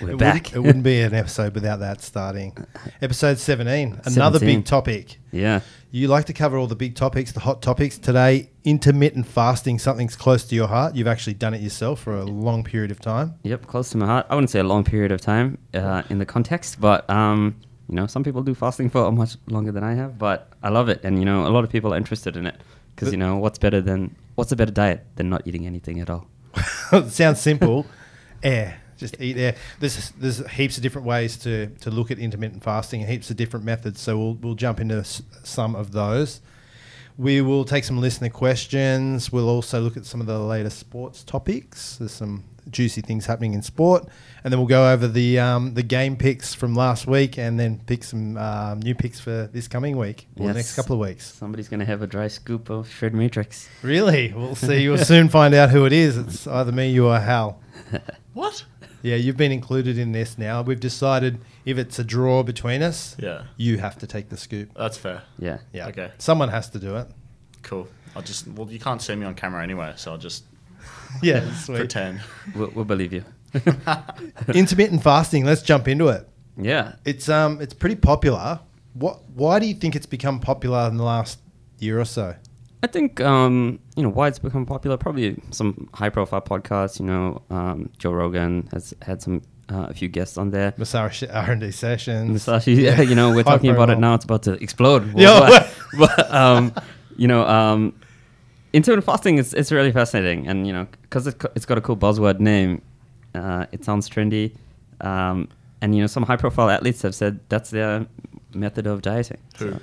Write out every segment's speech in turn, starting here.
We're it back. Wouldn't, it wouldn't be an episode without that starting. Episode 17, another 17. big topic. yeah. You like to cover all the big topics, the hot topics. Today, intermittent fasting, something's close to your heart. You've actually done it yourself for a long period of time. Yep, close to my heart. I wouldn't say a long period of time uh, in the context, but um, you know, some people do fasting for much longer than I have. But I love it, and you know, a lot of people are interested in it because you know, what's better than what's a better diet than not eating anything at all? sounds simple. Air. Just eat air. There's there's heaps of different ways to, to look at intermittent fasting and heaps of different methods. So we'll we'll jump into s- some of those. We will take some listener questions. We'll also look at some of the latest sports topics. There's some juicy things happening in sport, and then we'll go over the um, the game picks from last week, and then pick some um, new picks for this coming week or the next couple of weeks. Somebody's gonna have a dry scoop of shred matrix. Really, we'll see. You'll soon find out who it is. It's either me, you, or Hal. What? Yeah, you've been included in this now. We've decided if it's a draw between us, Yeah, you have to take the scoop. that's fair. Yeah. Yeah. Okay. Someone has to do it. Cool. I'll just. Well, you can't see me on camera anyway, so I'll just Yeah, sweet. pretend. We'll, we'll believe you. Intermittent fasting. Let's jump into it. yeah. It's um, it's pretty popular. What? Why do you think it's become popular in the last year or so? I think um, you know why it's become popular. Probably some high-profile podcasts. You know, um, Joe Rogan has had some uh, a few guests on there. Massage R and D sessions. Musashi, yeah, you know, we're talking about it now. It's about to explode. Yeah. but, um, you know, um, intermittent fasting is it's really fascinating, and you know, because it, it's got a cool buzzword name, uh, it sounds trendy, um, and you know, some high-profile athletes have said that's their method of dieting. Who? So,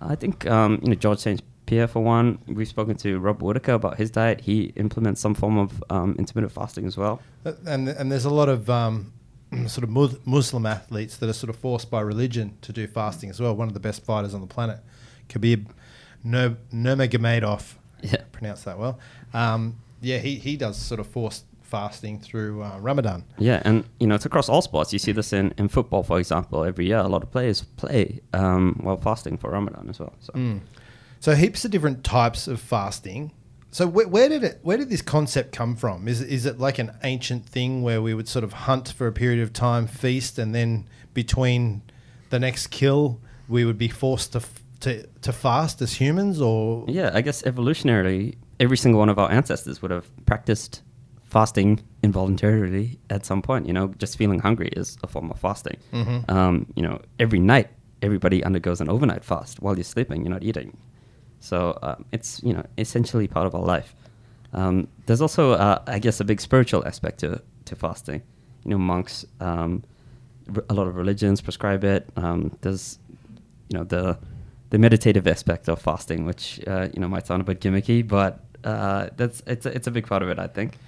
I think um, you know George St. Pierre for one. We've spoken to Rob Whittaker about his diet. He implements some form of um, intermittent fasting as well. Uh, and and there's a lot of um, sort of Muslim athletes that are sort of forced by religion to do fasting as well. One of the best fighters on the planet, Khabib Nur- Nurmagomedov, Yeah. pronounce that well. Um, yeah, he, he does sort of forced fasting through uh, Ramadan. Yeah, and you know it's across all sports. You see this in, in football, for example. Every year, a lot of players play um, while fasting for Ramadan as well. So Mm. So heaps of different types of fasting. So where, where did it? Where did this concept come from? Is is it like an ancient thing where we would sort of hunt for a period of time, feast, and then between the next kill, we would be forced to f- to, to fast as humans, or yeah, I guess evolutionarily, every single one of our ancestors would have practiced fasting involuntarily at some point. You know, just feeling hungry is a form of fasting. Mhm. Um, you know, every night everybody undergoes an overnight fast while you're sleeping. You're not eating. So um, it's you know essentially part of our life. Um, there's also, uh, I guess, a big spiritual aspect to to fasting. You know, monks, um, a lot of religions prescribe it. Um, there's, you know, the the meditative aspect of fasting, which uh, you know might sound a bit gimmicky, but uh, that's it's a, it's a big part of it, I think.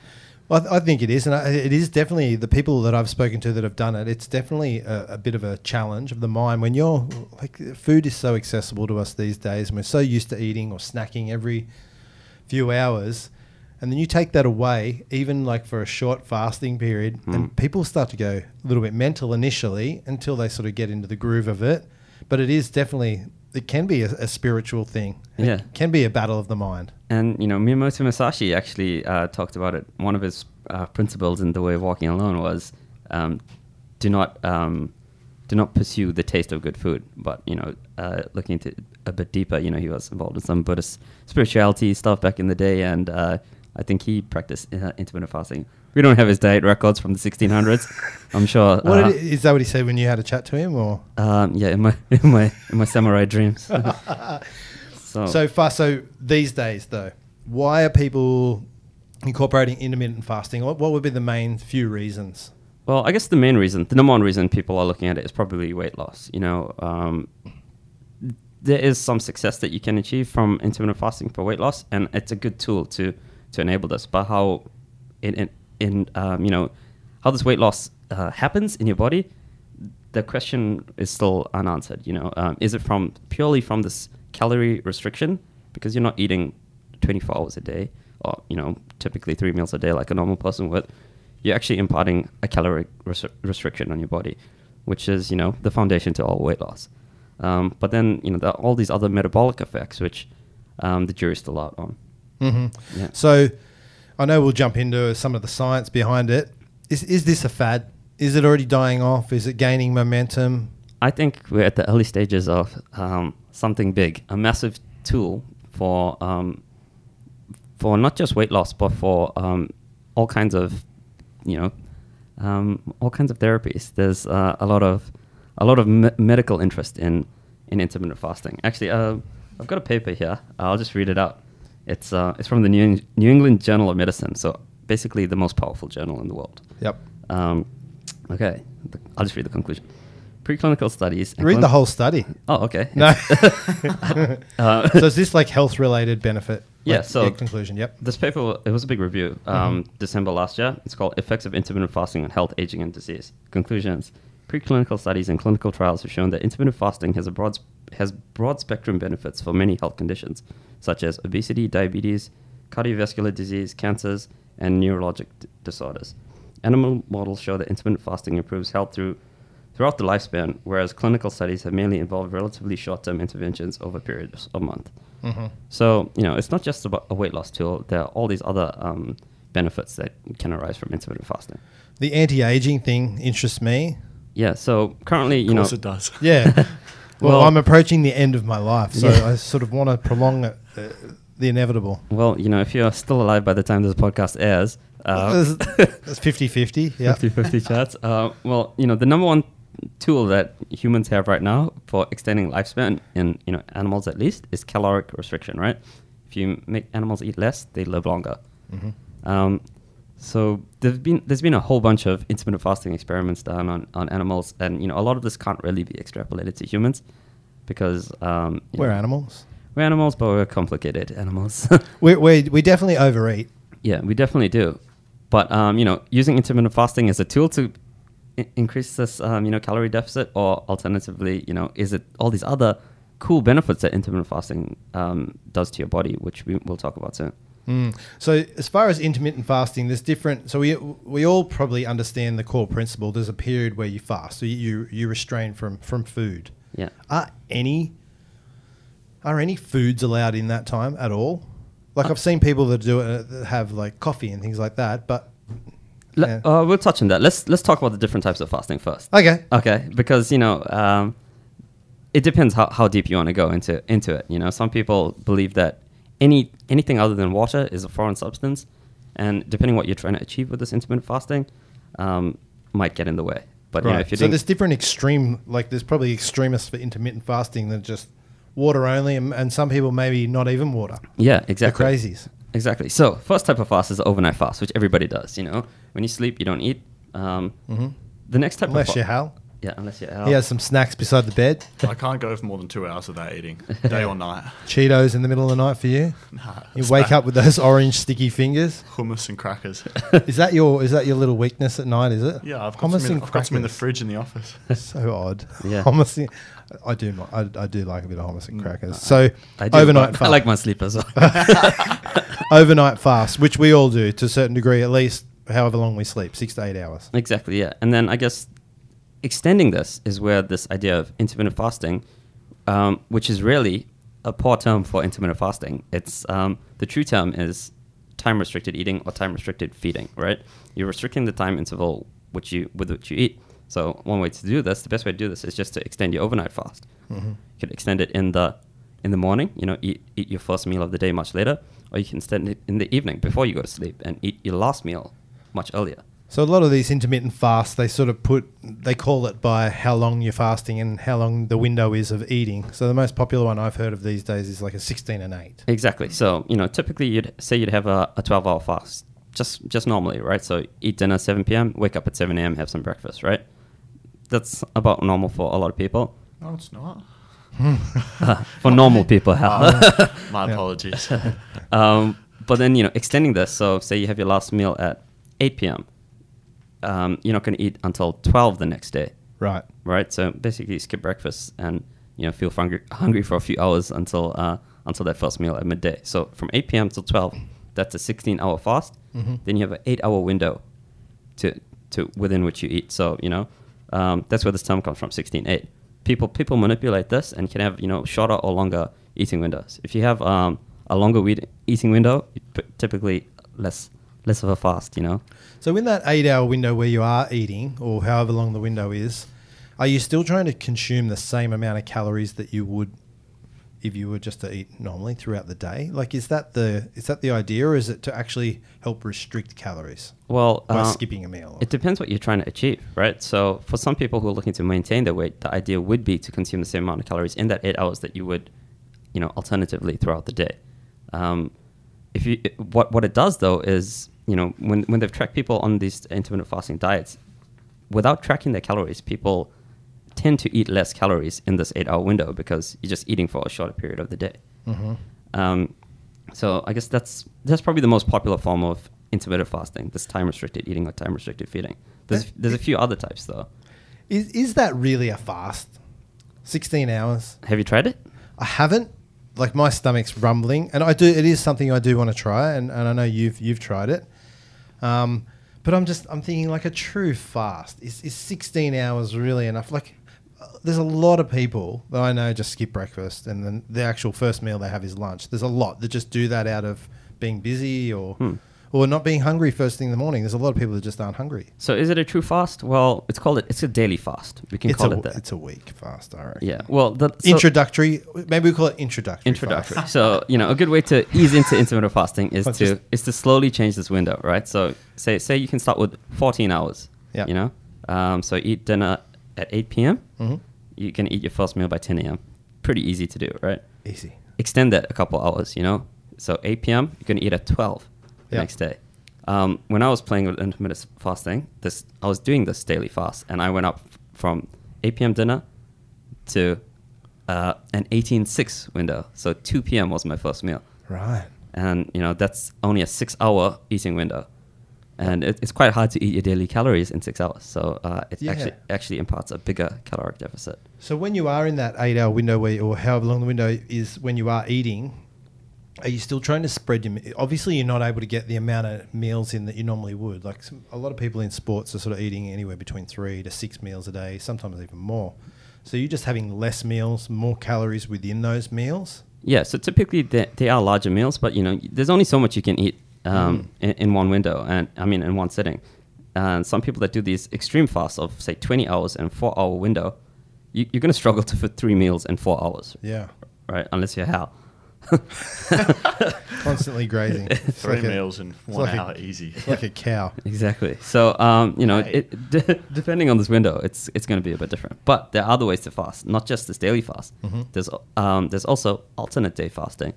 Well, I, th- I think it is, and I, it is definitely the people that I've spoken to that have done it. It's definitely a, a bit of a challenge of the mind when you're like food is so accessible to us these days, and we're so used to eating or snacking every few hours, and then you take that away, even like for a short fasting period, and Mm. people start to go a little bit mental initially until they sort of get into the groove of it. But it is definitely it can be a, a spiritual thing. It Yeah. can be a battle of the mind. And you know, Miyamoto Musashi actually uh, talked about it. One of his uh, principles in the way of walking alone was um, do not um, do not pursue the taste of good food. But you know, uh, looking into a bit deeper, you know, he was involved in some Buddhist spirituality stuff back in the day, and uh, I think he practiced uh, intermittent fasting. We don't have his diet records from the 1600s. I'm sure. What uh, it- is that? What he said when you had a chat to him, or um, yeah, in my in my in my samurai dreams. so, So far, so these days though, why are people incorporating intermittent fasting? What, what would be the main few reasons? Well, I guess the main reason, the number one reason people are looking at it is probably weight loss. You know, um, there is some success that you can achieve from intermittent fasting for weight loss, and it's a good tool to to enable this. But how, in in, in um, you know, how this weight loss uh, happens in your body, the question is still unanswered. You know, um, is it from purely from this calorie restriction because you're not eating 24 hours a day, or you know, typically three meals a day like a normal person would? You're actually imparting a calorie res- restriction on your body, which is you know the foundation to all weight loss. Um, but then you know there are all these other metabolic effects, which um, the jury's still out on. Mm-hmm. Yeah. So I know we'll jump into some of the science behind it. Is is this a fad? Is it already dying off? Is it gaining momentum? I think we're at the early stages of um, something big, a massive tool for um, for not just weight loss, but for um, all kinds of you know um, all kinds of therapies. There's uh, a lot of a lot of me- medical interest in in intermittent fasting. Actually, uh, I've got a paper here. I'll just read it out. It's uh, it's from the New, Eng- New England Journal of Medicine. So basically, the most powerful journal in the world. Yep. Um, okay, I'll just read the conclusion. Preclinical studies. Read the whole study. Oh, okay. No. Uh, so is this like health related benefit? Yeah, Like, so- conclusion. Yep. This paper, it was a big review, um, Mm-hmm. December last year. It's called Effects of Intermittent Fasting on Health, Aging, and Disease. Conclusions. Preclinical studies and clinical trials have shown that intermittent fasting has, a broad, has broad spectrum benefits for many health conditions, such as obesity, diabetes, cardiovascular disease, cancers, and neurologic d- disorders. Animal models show that intermittent fasting improves health through, throughout the lifespan, whereas clinical studies have mainly involved relatively short term interventions over periods of months. Mm-hmm. So, you know, it's not just about a weight loss tool. There are all these other um, benefits that can arise from intermittent fasting. The anti aging thing interests me. Yeah. So currently, you Of know, it does. Yeah. well, Well- I'm approaching the end of my life, so Yeah. I sort of want to prolong it, uh, the inevitable. well, you know, if you're still alive by the time this podcast airs, uh, That's 50 50. Yeah. 50-50 chats. Uh, well, you know, the number one tool that humans have right now for extending lifespan in you know animals at least is caloric restriction, right? If you make animals eat less, they live longer. Um, so there's been there's been a whole bunch of intermittent fasting experiments done on, on animals, and you know a lot of this can't really be extrapolated to humans because um, you We're know, animals. we're animals, but we're complicated animals. We, we, we definitely overeat. Yeah, we definitely do. But um, you know, using intermittent fasting as a tool to increase this, um, you know, calorie deficit, or alternatively, you know, is it all these other cool benefits that intermittent fasting um, does to your body, which we will talk about soon. Mm. So as far as intermittent fasting, there's different. So we we all probably understand the core principle. There's a period where you fast, so you you restrain from from food. Yeah. Are any are any foods allowed in that time at all? Like I've seen people that do it that have like coffee and things like that, but Le- Yeah. uh, we'll touch on that. Let's let's talk about the different types of fasting first. okay, Okay, because you know, um, it depends how, how deep you want to go into into it. You know, some people believe that any anything other than water is a foreign substance, and depending what you're trying to achieve with this intermittent fasting, um, might get in the way. But you know, if you're So doing, there's different extreme. Like there's probably extremists for intermittent fasting than just water only, and, and some people maybe not even water. yeah, exactly. The crazies. Exactly. So first type of fast is the overnight fast, which everybody does. You know, when you sleep, you don't eat. Um, Mhm. The next type Unless of you're fa- Hal. yeah, unless you're He has some snacks beside the bed. I can't go for more than two hours without eating, day or night. Cheetos in the middle of the night for you. Nah, You wake bad. up with those orange sticky fingers. hummus and crackers. Is that your is that your little weakness at night? Is it? Yeah, I've got, hummus some in, and I've got some in the fridge in the office. So odd. Yeah. hummus. In- I do. I, I do like a bit of hummus and crackers. So I do, overnight fast. I like my sleep as well. overnight fast, which we all do to a certain degree, at least however long we sleep, six to eight hours. Exactly, yeah. And then I guess extending this is where this idea of intermittent fasting, um, which is really a poor term for intermittent fasting. It's um, the true term is time restricted eating or time restricted feeding, right? You're restricting the time interval which you with which you eat. So one way to do this, the best way to do this is just to extend your overnight fast. Mm-hmm. You could extend it in the in the morning, you know, eat eat your first meal of the day much later, or you can extend it in the evening before you go to sleep and eat your last meal much earlier. So a lot of these intermittent fasts, they sort of put, they call it by how long you're fasting and how long the window is of eating. So the most popular one I've heard of these days is like a 16 and 8. Exactly. So you know, typically you'd say you'd have a, a twelve hour fast, just just normally, right? So eat dinner seven p.m., wake up at seven a.m., have some breakfast, right? That's about normal for a lot of people. No, it's not. for normal people, Hal. My apologies. um, but then you know, extending this. So say you have your last meal at eight p.m. Um, you're not going to eat until twelve the next day, Right. right? So basically, skip breakfast and you know feel hungry, hungry for a few hours until uh, until that first meal at midday. So from 8 p.m. till 12, that's a 16-hour fast. Mhm. Then you have an eight-hour window to to within which you eat. So you know um, that's where this term comes from, 16-8. People people manipulate this and can have you know shorter or longer eating windows. If you have um, a longer weed- eating window, typically less less of a fast. You know. So in that eight-hour window where you are eating, or however long the window is, are you still trying to consume the same amount of calories that you would if you were just to eat normally throughout the day? Like, is that the is that the idea, or is it to actually help restrict calories Well, by uh, skipping a meal? It depends what you're trying to achieve, right? So for some people who are looking to maintain their weight, the idea would be to consume the same amount of calories in that eight hours that you would, you know, alternatively throughout the day. Um, if you what what it does though is you know when when they've tracked people on these intermittent fasting diets, without tracking their calories, people tend to eat less calories in this eight hour window because you're just eating for a shorter period of the day. Um, so I guess that's that's probably the most popular form of intermittent fasting. This time restricted eating or time restricted feeding. There's Uh, there's a few other types though. is is that really a fast? Sixteen hours. Have you tried it? I haven't. Like my stomach's rumbling, and I do. It is something I do want to try, and, and I know you've you've tried it. Um, but I'm just I'm thinking like a true fast is is 16 hours really enough? Like, there's a lot of people that I know just skip breakfast, and then the actual first meal they have is lunch. There's a lot that just do that out of being busy or Hmm. or not being hungry first thing in the morning. There's a lot of people that just aren't hungry. So is it a true fast? Well, it's called it. It's a daily fast. We can It's call a it that. it's a week fast. I reckon. yeah. Well, the so- introductory. Maybe we call it introductory. introductory. so you know, a good way to ease into intermittent fasting is Let's to is to slowly change this window, right? So say say you can start with 14 hours. Yeah. You know, um, so eat dinner at 8 p.m. Mhm. You can eat your first meal by 10 a.m. Pretty easy to do, right? Easy. Extend that a couple hours. You know, so 8 p.m. You're gonna eat at 12 the Yeah. next day. Um, when I was playing with intermittent fasting, this I was doing this daily fast, and I went up from 8 p.m. dinner to uh, an 18-6 window. So 2 p.m. was my first meal, Right. and you know that's only a six-hour eating window, and it, it's quite hard to eat your daily calories in six hours. So uh, it Yeah. actually actually imparts a bigger caloric deficit. So when you are in that eight-hour window, where or however long the window is, when you are eating, are you still trying to spread your? Obviously, you're not able to get the amount of meals in that you normally would. Like some, a lot of people in sports are sort of eating anywhere between three to six meals a day, sometimes even more. So you're just having less meals, more calories within those meals. Yeah, so typically they, they are larger meals, but you know, there's only so much you can eat um, in, in one window, and I mean in one sitting. And some people that do these extreme fasts of say 20 hours and four hour window, you, you're going to struggle to fit three meals in four hours, Yeah, right? Unless you're Hal. constantly grazing. It's Three like a- meals in one like a- hour, easy. it's like a cow. Exactly. So, um, you know, Right. it, d- depending on this window, it's it's going to be a bit different. But there are other ways to fast, not just this daily fast. There's um, there's also alternate day fasting.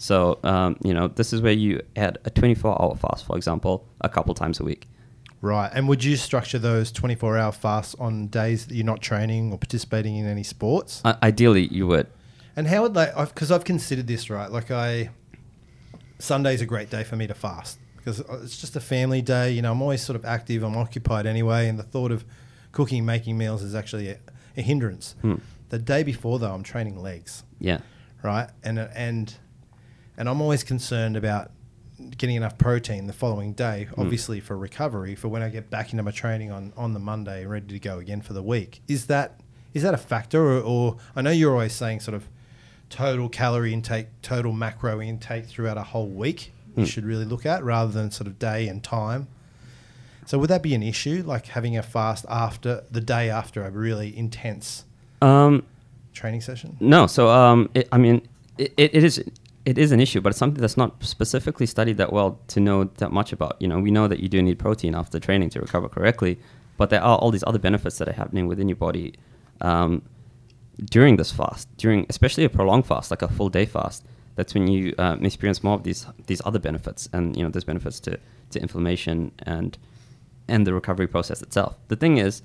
So, um, you know, this is where you add a 24 hour fast, for example, a couple times a week. Right. And would you structure those 24 hour fasts on days that you're not training or participating in any sports? I ideally, you would. And how would they? Because I've considered this, right? Like I, Sunday's a great day for me to fast because it's just a family day. You know, I'm always sort of active. I'm occupied anyway, and the thought of cooking, making meals is actually a, a hindrance. Hmm. The day before, though, I'm training legs, Yeah. right? And and and I'm always concerned about getting enough protein the following day, obviously for recovery, for when I get back into my training on on the Monday, and ready to go again for the week. Is that is that a factor, or, or I know you're always saying sort of total calorie intake, total macro intake throughout a whole week. You should really look at rather than sort of day and time. So would that be an issue, like having a fast after the day after a really intense Um, training session? no. So, um, it, I mean, it it is it is an issue, but it's something that's not specifically studied that well to know that much about. You know, we know that you do need protein after training to recover correctly, but there are all these other benefits that are happening within your body um, during this fast, during especially a prolonged fast, like a full day fast. That's when you um, experience more of these these other benefits, and you know, there's benefits to, to inflammation and and the recovery process itself. The thing is,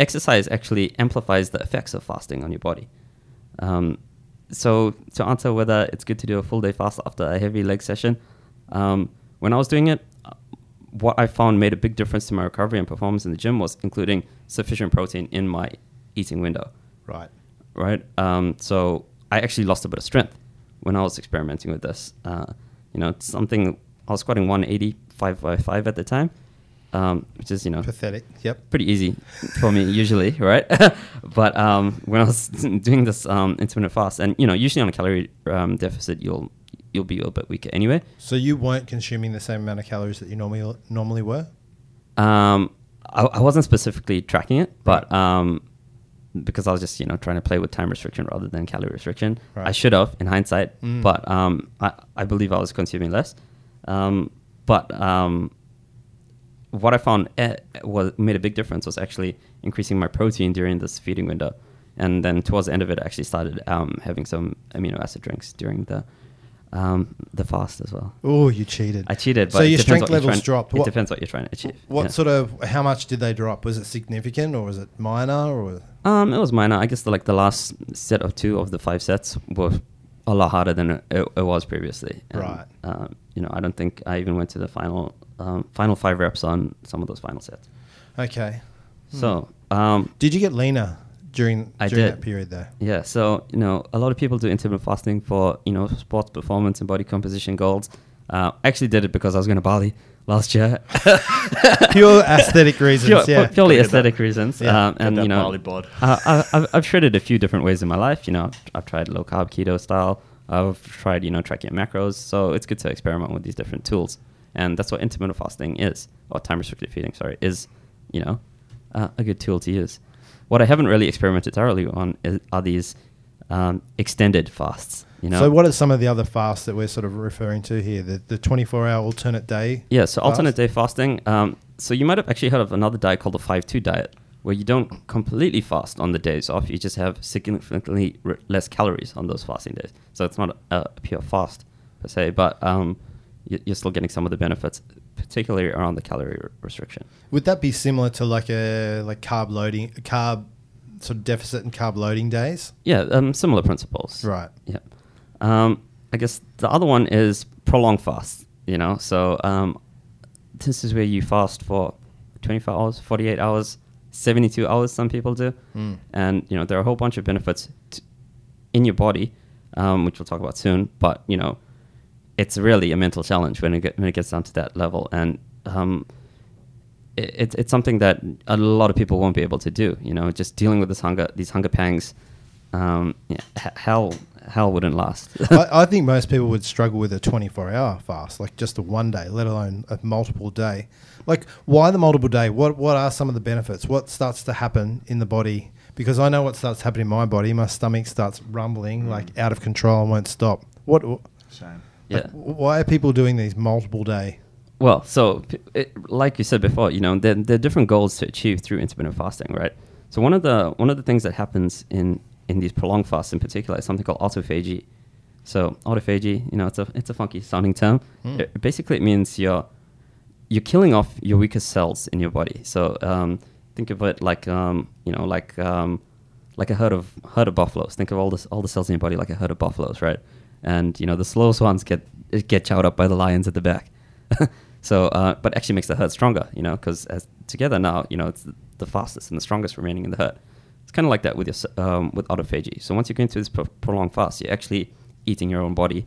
exercise actually amplifies the effects of fasting on your body. Um, so to answer whether it's good to do a full day fast after a heavy leg session, um, when I was doing it, what I found made a big difference to my recovery and performance in the gym was including sufficient protein in my eating window. Right. Right. Um, so I actually lost a bit of strength when I was experimenting with this. Uh, you know, something I was squatting 180 five by five at the time, um, which is you know Pathetic. Yep. pretty easy for me usually, right? but um, when I was doing this um, intermittent fast, and you know, usually on a calorie um, deficit, you'll you'll be a little bit weaker anyway. So you weren't consuming the same amount of calories that you normally normally were. Um, I, I wasn't specifically tracking it, but um, because I was just you know trying to play with time restriction rather than calorie restriction. I should have in hindsight, Mm. but um, I, I believe I was consuming less. Um, but um, what I found eh, was made a big difference was actually increasing my protein during this feeding window, and then towards the end of it, I actually started um, having some amino acid drinks during the um, the fast as well. Oh, you cheated. I cheated, but So it your depends strength what you're levels trying- dropped. It What- depends what you're trying to achieve. What yeah. sort of? How much did they drop? Was it significant or was it minor? Or Um, it was minor. I guess the, like the last set of two of the five sets were a lot harder than it, it, it was previously. And, Right. Um, you know, I don't think I even went to the final um, final five reps on some of those final sets. okay. So um, Did you get leaner during I during did. that period though? yeah, so you know, a lot of people do intermittent fasting for you know sports performance and body composition goals. Uh, I actually did it because I was going to Bali last year. Pure aesthetic reasons. Pure- yeah. purely Gotta that- aesthetic reasons. Yeah, um, and you know, Bali bod. uh, I, I've, I've a few different ways in my life. You know, I've, I've tried low carb keto style. I've tried you know tracking macros. So it's good to experiment with these different tools, and that's what intermittent fasting is, or time restricted feeding. Sorry, is you know uh, a good tool to use. What I haven't really experimented thoroughly on is, are these um, extended fasts. You know, So what are some of the other fasts that we're sort of referring to here? The the 24 hour alternate day. Yeah, so alternate day fasting. Um, so you might have actually heard of another diet called the five two diet, where you don't completely fast on the days off. You just have significantly r- less calories on those fasting days. So it's not a, a pure fast per se, but um, you're still getting some of the benefits, particularly around the calorie re- restriction. Would that be similar to like a like carb loading, carb sort of deficit and carb loading days? Yeah, um, similar principles. Right. Yeah. Um, I guess the other one is prolonged fast. You know, so um, this is where you fast for 24 hours, 48 hours, 72 hours. Some people do, Mm. and you know there are a whole bunch of benefits t- in your body, um, which we'll talk about soon. But you know, it's really a mental challenge when it get, when it gets down to that level, and um, it, it's it's something that a lot of people won't be able to do. You know, just dealing with this hunger, these hunger pangs. Um, yeah, Hal, Hal wouldn't last. I, I think most people would struggle with a 24 hour fast, like just a one day, let alone a multiple day. Like, why the multiple day? What What are some of the benefits? What starts to happen in the body? Because I know what starts happening in my body. My stomach starts rumbling, like out of control and won't stop. What? Same. Yeah. like, why are people doing these multiple day? Well, so it, like you said before, you know, there, there are different goals to achieve through intermittent fasting, right? So one of the one of the things that happens in in these prolonged fasts, in particular, is something called autophagy. So autophagy, you know, it's a it's a funky sounding term. Hmm. It- basically, it means you're you're killing off your weakest cells in your body. So um, think of it like um, you know, like um, like a herd of herd of buffaloes. Think of all this all the cells in your body like a herd of buffaloes, right? And you know, the slowest ones get get chowed up by the lions at the back. so, uh, but actually makes the herd stronger, you know, because as together now, you know, it's the, the fastest and the strongest remaining in the herd. It's kind of like that with your um, with autophagy. So once you go into this pro- prolonged fast, you're actually eating your own body,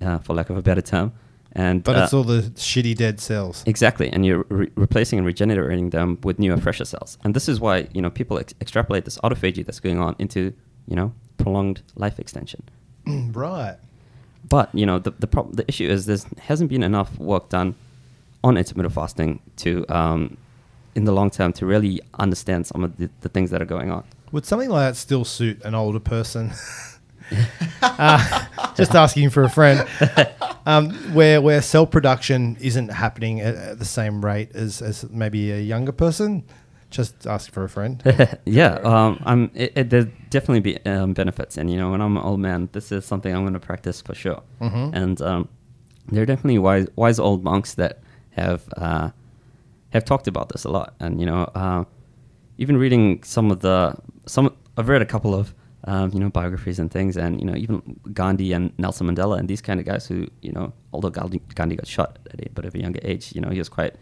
uh, for lack of a better term. And But uh, it's all the shitty dead cells. Exactly, and you're re- replacing and regenerating them with newer, fresher cells. And this is why you know people ex- extrapolate this autophagy that's going on into you know prolonged life extension. Right. But you know the the, prob- the issue is there hasn't been enough work done on intermittent fasting to um, in the long term to really understand some of the, the things that are going on. Would something like that still suit an older person? uh, just asking for a friend. Um, where where cell production isn't happening at, at the same rate as, as maybe a younger person. Just ask for a friend. yeah, um, I'm. It, it, there definitely be um, benefits, and you know, when I'm an old man, this is something I'm going to practice for sure. Mhm. And um, there are definitely wise, wise old monks that have uh, have talked about this a lot. And you know, uh, even reading some of the some, I've read a couple of um, you know biographies and things, and you know, even Gandhi and Nelson Mandela and these kind of guys who you know, although Gandhi, Gandhi got shot at a bit of a younger age, you know, he was quite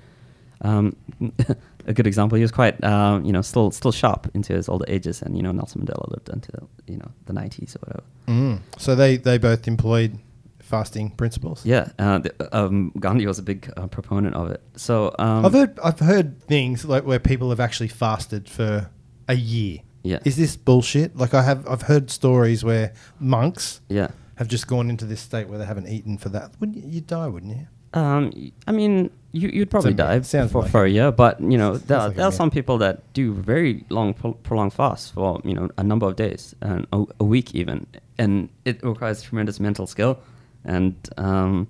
um, a good example. He was quite, um, you know, still still sharp into his older ages, and you know, Nelson Mandela lived until you know the nineties or whatever. Mm. So they, they both employed fasting principles. Yeah, uh, the, um, Gandhi was a big uh, proponent of it. So um, I've heard I've heard things like where people have actually fasted for a year. Yeah. Is this bullshit? Like I have I've heard stories where monks yeah, have just gone into this state where they haven't eaten for that, wouldn't you? You'd die, wouldn't you? Um, I mean, you, you'd probably die sounds for, like for a year, but you know, there, like there are some people that do very long, pro- prolonged fasts for you know a number of days and a, a week even, and it requires tremendous mental skill, and um,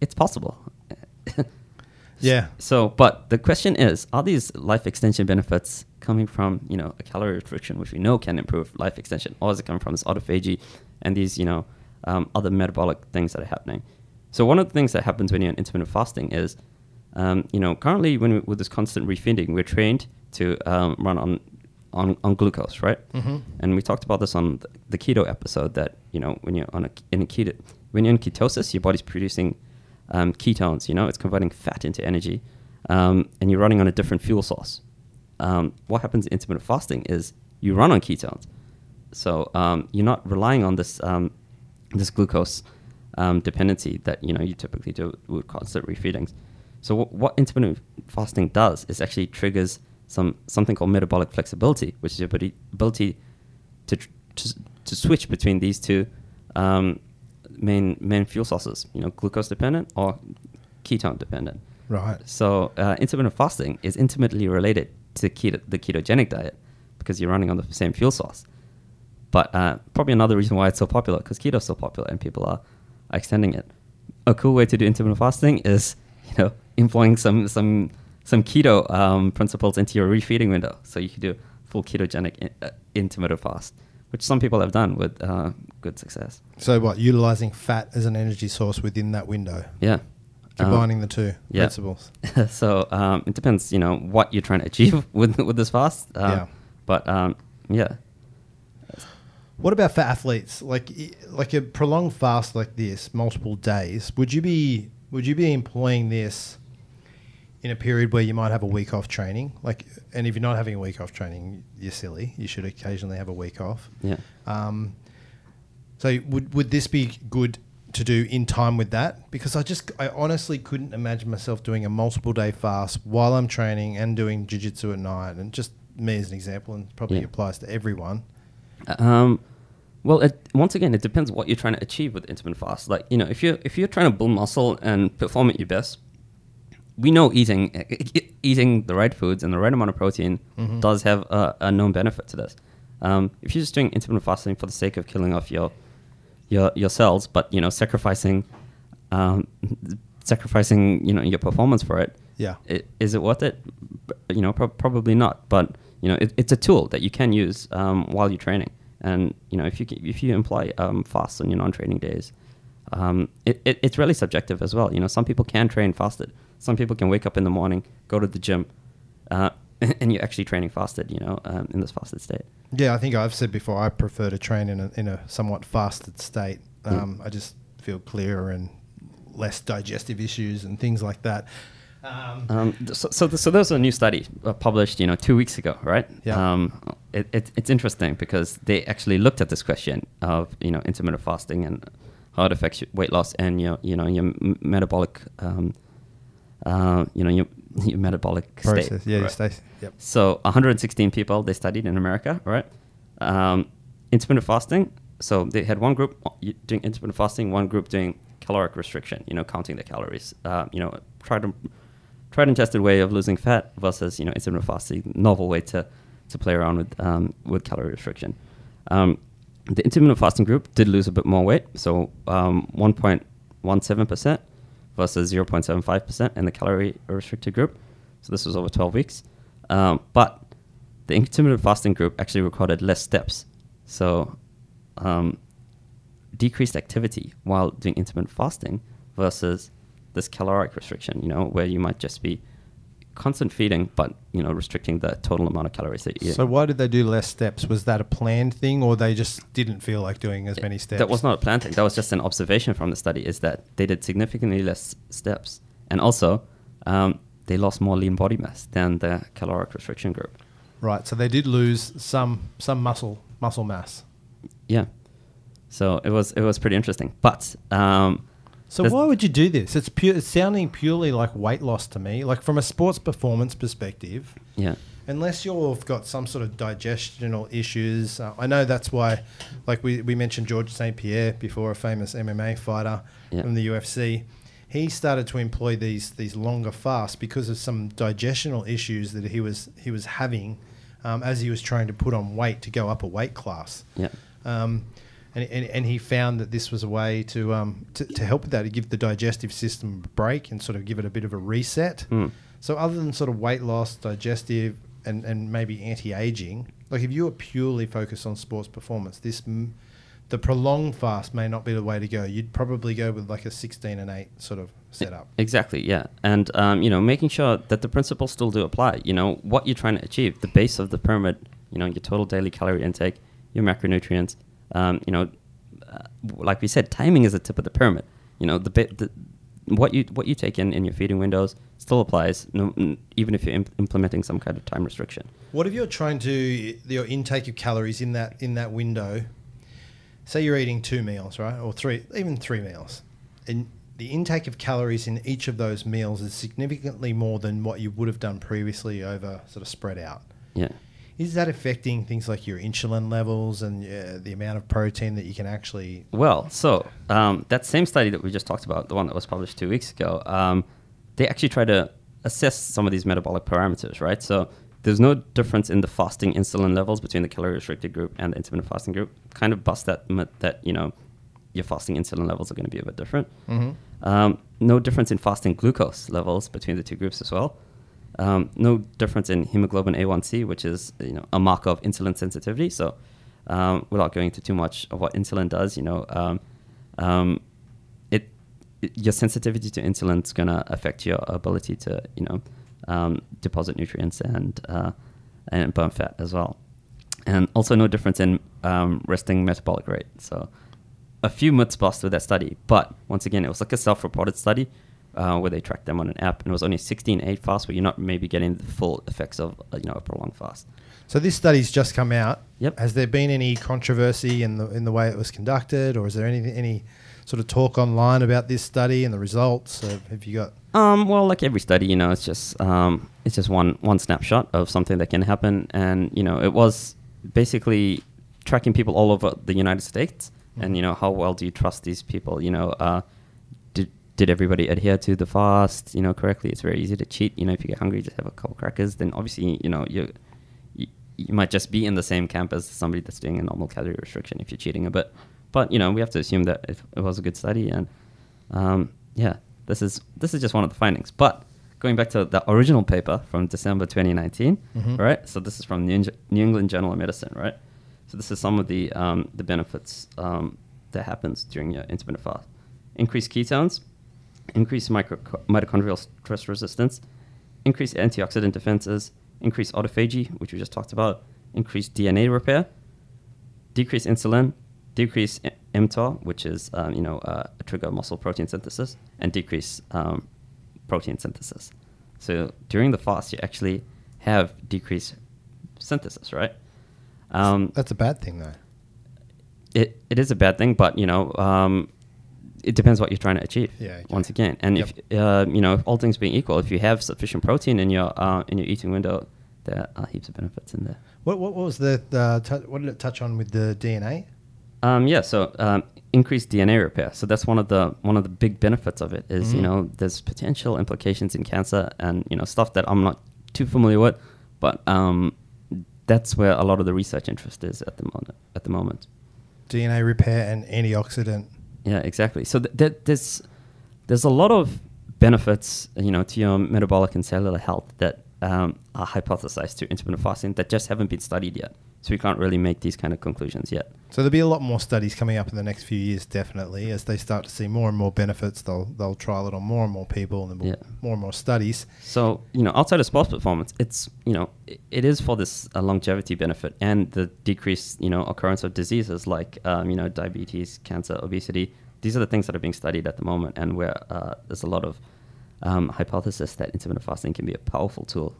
it's possible. Yeah. So, but the question is, are these life extension benefits coming from, you know, a calorie restriction, which we know can improve life extension, or is it coming from this autophagy and these, you know, um, other metabolic things that are happening? So one of the things that happens when you're in intermittent fasting is, um, you know, currently when we, with this constant refeeding, we're trained to um, run on, on on glucose, right? Mhm. And we talked about this on the keto episode that you know when you're on a in a keto when you're in ketosis, your body's producing um, ketones. You know, it's converting fat into energy, um, and you're running on a different fuel source. Um, what happens in intermittent fasting is you run on ketones, so um, you're not relying on this um, this glucose um, dependency that you know you typically do with constant refeedings. So what, what intermittent fasting does is actually triggers some something called metabolic flexibility, which is your ability, ability to, tr- to to switch between these two um, main main fuel sources. You know, glucose dependent or ketone dependent. Right. So uh, intermittent fasting is intimately related to keto, the ketogenic diet because you're running on the same fuel source. But uh, probably another reason why it's so popular because keto is so popular and people are extending it. A cool way to do intermittent fasting is you know employing some some some keto um, principles into your refeeding window, so you can do full ketogenic in, uh, intermittent fast, which some people have done with uh, good success. So what? Utilizing fat as an energy source within that window, Yeah. Um, combining the two yeah. principles. so um, it depends, you know, what you're trying to achieve with with this fast. Um, Yeah. But um, yeah, What about for athletes? Like like a prolonged fast like this, multiple days. Would you be would you be employing this in a period where you might have a week off training? Like, and if you're not having a week off training, you're silly. You should occasionally have a week off. yeah. Um, so would would this be good to do in time with that? Because I just I honestly couldn't imagine myself doing a multiple day fast while I'm training and doing jiu-jitsu at night. And just me as an example, and probably Yeah. applies to everyone. Um, well, it, once again, it depends what you're trying to achieve with intermittent fast. Like you know, if you're if you're trying to build muscle and perform at your best, we know eating eating the right foods and the right amount of protein Mhm. does have a, a known benefit to this. Um, if you're just doing intermittent fasting for the sake of killing off your your your cells, but you know, sacrificing um, sacrificing you know your performance for it, Yeah. i- is it worth it? You know, prob probably not. But you know, it, it's a tool that you can use um, while you're training. And you know, if you if you employ um, fasts on your non-training days, um, it, it, it's really subjective as well. You know, some people can train fasted. Some people can wake up in the morning, go to the gym, uh, and you're actually training fasted. You know, um, in this fasted state. Yeah, I think I've said before. I prefer to train in a, in a somewhat fasted state. Yeah. Um, I just feel clearer and less digestive issues and things like that. Um, Um, so, so, so there's a new study uh, published, you know, two weeks ago, right? Yeah. Um, it, it, it's interesting because they actually looked at this question of, you know, intermittent fasting and how it affects weight loss and your, you know, your m- metabolic, um, uh, you know, your, your metabolic process. state. Yeah, right? stay. Yep. So 116 people they studied in America, right? Um, intermittent fasting. So they had one group doing intermittent fasting, one group doing caloric restriction. You know, counting the calories. Uh, you know, tried to tried and tested way of losing fat versus you know intermittent fasting, novel way to to play around with um, with calorie restriction. Um, the intermittent fasting group did lose a bit more weight, so um, 1.17 percent versus 0.75 percent in the calorie restricted group. So this was over 12 weeks. Um, but the intermittent fasting group actually recorded less steps, so um, decreased activity while doing intermittent fasting versus this caloric restriction. You know, where you might just be constant feeding, but you know, restricting the total amount of calories that you eat. So why did they do less steps? Was that a planned thing, or they just didn't feel like doing as many steps? That was not a planned thing. That was just an observation from the study. Is that they did significantly less steps, and also um, they lost more lean body mass than the caloric restriction group. right. So they did lose some some muscle muscle mass. Yeah. So it was it was pretty interesting. But um, So There's- why would you do this? It's pure. It's sounding purely like weight loss to me. Like from a sports performance perspective, Yeah. unless you've got some sort of digestional issues. Uh, I know that's why, like we, we mentioned George St. Pierre before, a famous MMA fighter Yeah. from the UFC. He started to employ these these longer fasts because of some digestional issues that he was he was having um, as he was trying to put on weight to go up a weight class. Yeah. Um, and, and, and he found that this was a way to, um, to to help with that, to give the digestive system a break and sort of give it a bit of a reset. Mm. So other than sort of weight loss, digestive, and, and maybe anti-aging, like if you are purely focused on sports performance, this m- the prolonged fast may not be the way to go. You'd probably go with like a 16 and 8 sort of setup. Exactly, yeah. And, um, you know, making sure that the principles still do apply. You know, what you're trying to achieve, the base of the pyramid, you know, your total daily calorie intake, your macronutrients, um, you know, uh, like we said, timing is the tip of the pyramid. You know, the, bit, the what you what you take in in your feeding windows still applies, no, even if you're imp- implementing some kind of time restriction. What if you're trying to your intake of calories in that in that window? Say you're eating two meals, right, or three, even three meals, and the intake of calories in each of those meals is significantly more than what you would have done previously over sort of spread out. Yeah. Is that affecting things like your insulin levels and uh, the amount of protein that you can actually? Well, so um, that same study that we just talked about, the one that was published two weeks ago, um, they actually try to assess some of these metabolic parameters, right? So there's no difference in the fasting insulin levels between the calorie restricted group and the intermittent fasting group. Kind of bust that that you know your fasting insulin levels are going to be a bit different. Um, no difference in fasting glucose levels between the two groups as well. Um, no difference in hemoglobin A1C, which is you know a marker of insulin sensitivity. So, um, without going into too much of what insulin does, you know, um, um, it, it- your sensitivity to insulin is gonna affect your ability to you know um, deposit nutrients and uh, and burn fat as well. And also no difference in um, resting metabolic rate. So a few myths busted with that study, but once again, it was like a self-reported study uh, where they tracked them on an app, and it was only 16-8 fast, where you're not maybe getting the full effects of uh, you know a prolonged fast. So this study's just come out. Yep. Has there been any controversy in the in the way it was conducted, or is there any any sort of talk online about this study and the results? Have you got? Um, well, like every study, you know, it's just um, it's just one one snapshot of something that can happen, and you know, it was basically tracking people all over the United States, and you know, how well do you trust these people? You know, uh, did everybody adhere to the fast? You know, correctly? It's very easy to cheat. You know, if you get hungry, just have a couple crackers. Then obviously, you know, you you, might just be in the same camp as somebody that's doing a normal calorie restriction if you're cheating a bit. But you know, we have to assume that it, it was a good study, and um, yeah, this is this is just one of the findings. But going back to the original paper from December 2019, Mhm. right? So this is from New, New England Journal of Medicine, right? So this is some of the um, the benefits um, that happens during your intermittent fast: increased ketones, increased micro- mitochondrial stress resistance, increase antioxidant defenses, increase autophagy, which we just talked about, increase DNA repair, decrease insulin, decrease mTOR, which is um, you know uh, a trigger of muscle protein synthesis, and decrease um, protein synthesis. So during the fast, you actually have decreased synthesis, right? Um, That's a bad thing, though. it, it is a bad thing, but you know, um, it depends what you're trying to achieve. Yeah, okay. Once again, and if uh, you know, all things being equal, if you have sufficient protein in your uh, in your eating window, there are heaps of benefits in there. What what, what was the, the tou- what did it touch on with the DNA? Um, yeah, so um, increased DNA repair. So that's one of the one of the big benefits of it is you Mhm. know there's potential implications in cancer and you know stuff that I'm not too familiar with, but um, that's where a lot of the research interest is at the moment. At the moment. DNA repair and antioxidant. Yeah, exactly. So th- th- there's there's a lot of benefits, you know, to your metabolic and cellular health that um, are hypothesized to intermittent fasting that just haven't been studied yet. So we can't really make these kind of conclusions yet. So there'll be a lot more studies coming up in the next few years, definitely, as they start to see more and more benefits. They'll they'll trial it on more and more people, and Yeah. more and more studies. So you know, outside of sports performance, it's you know, it, it is for this uh, longevity benefit and the decreased you know occurrence of diseases like um, you know diabetes, cancer, obesity. These are the things that are being studied at the moment, and where uh, there's a lot of um, hypothesis that intermittent fasting can be a powerful tool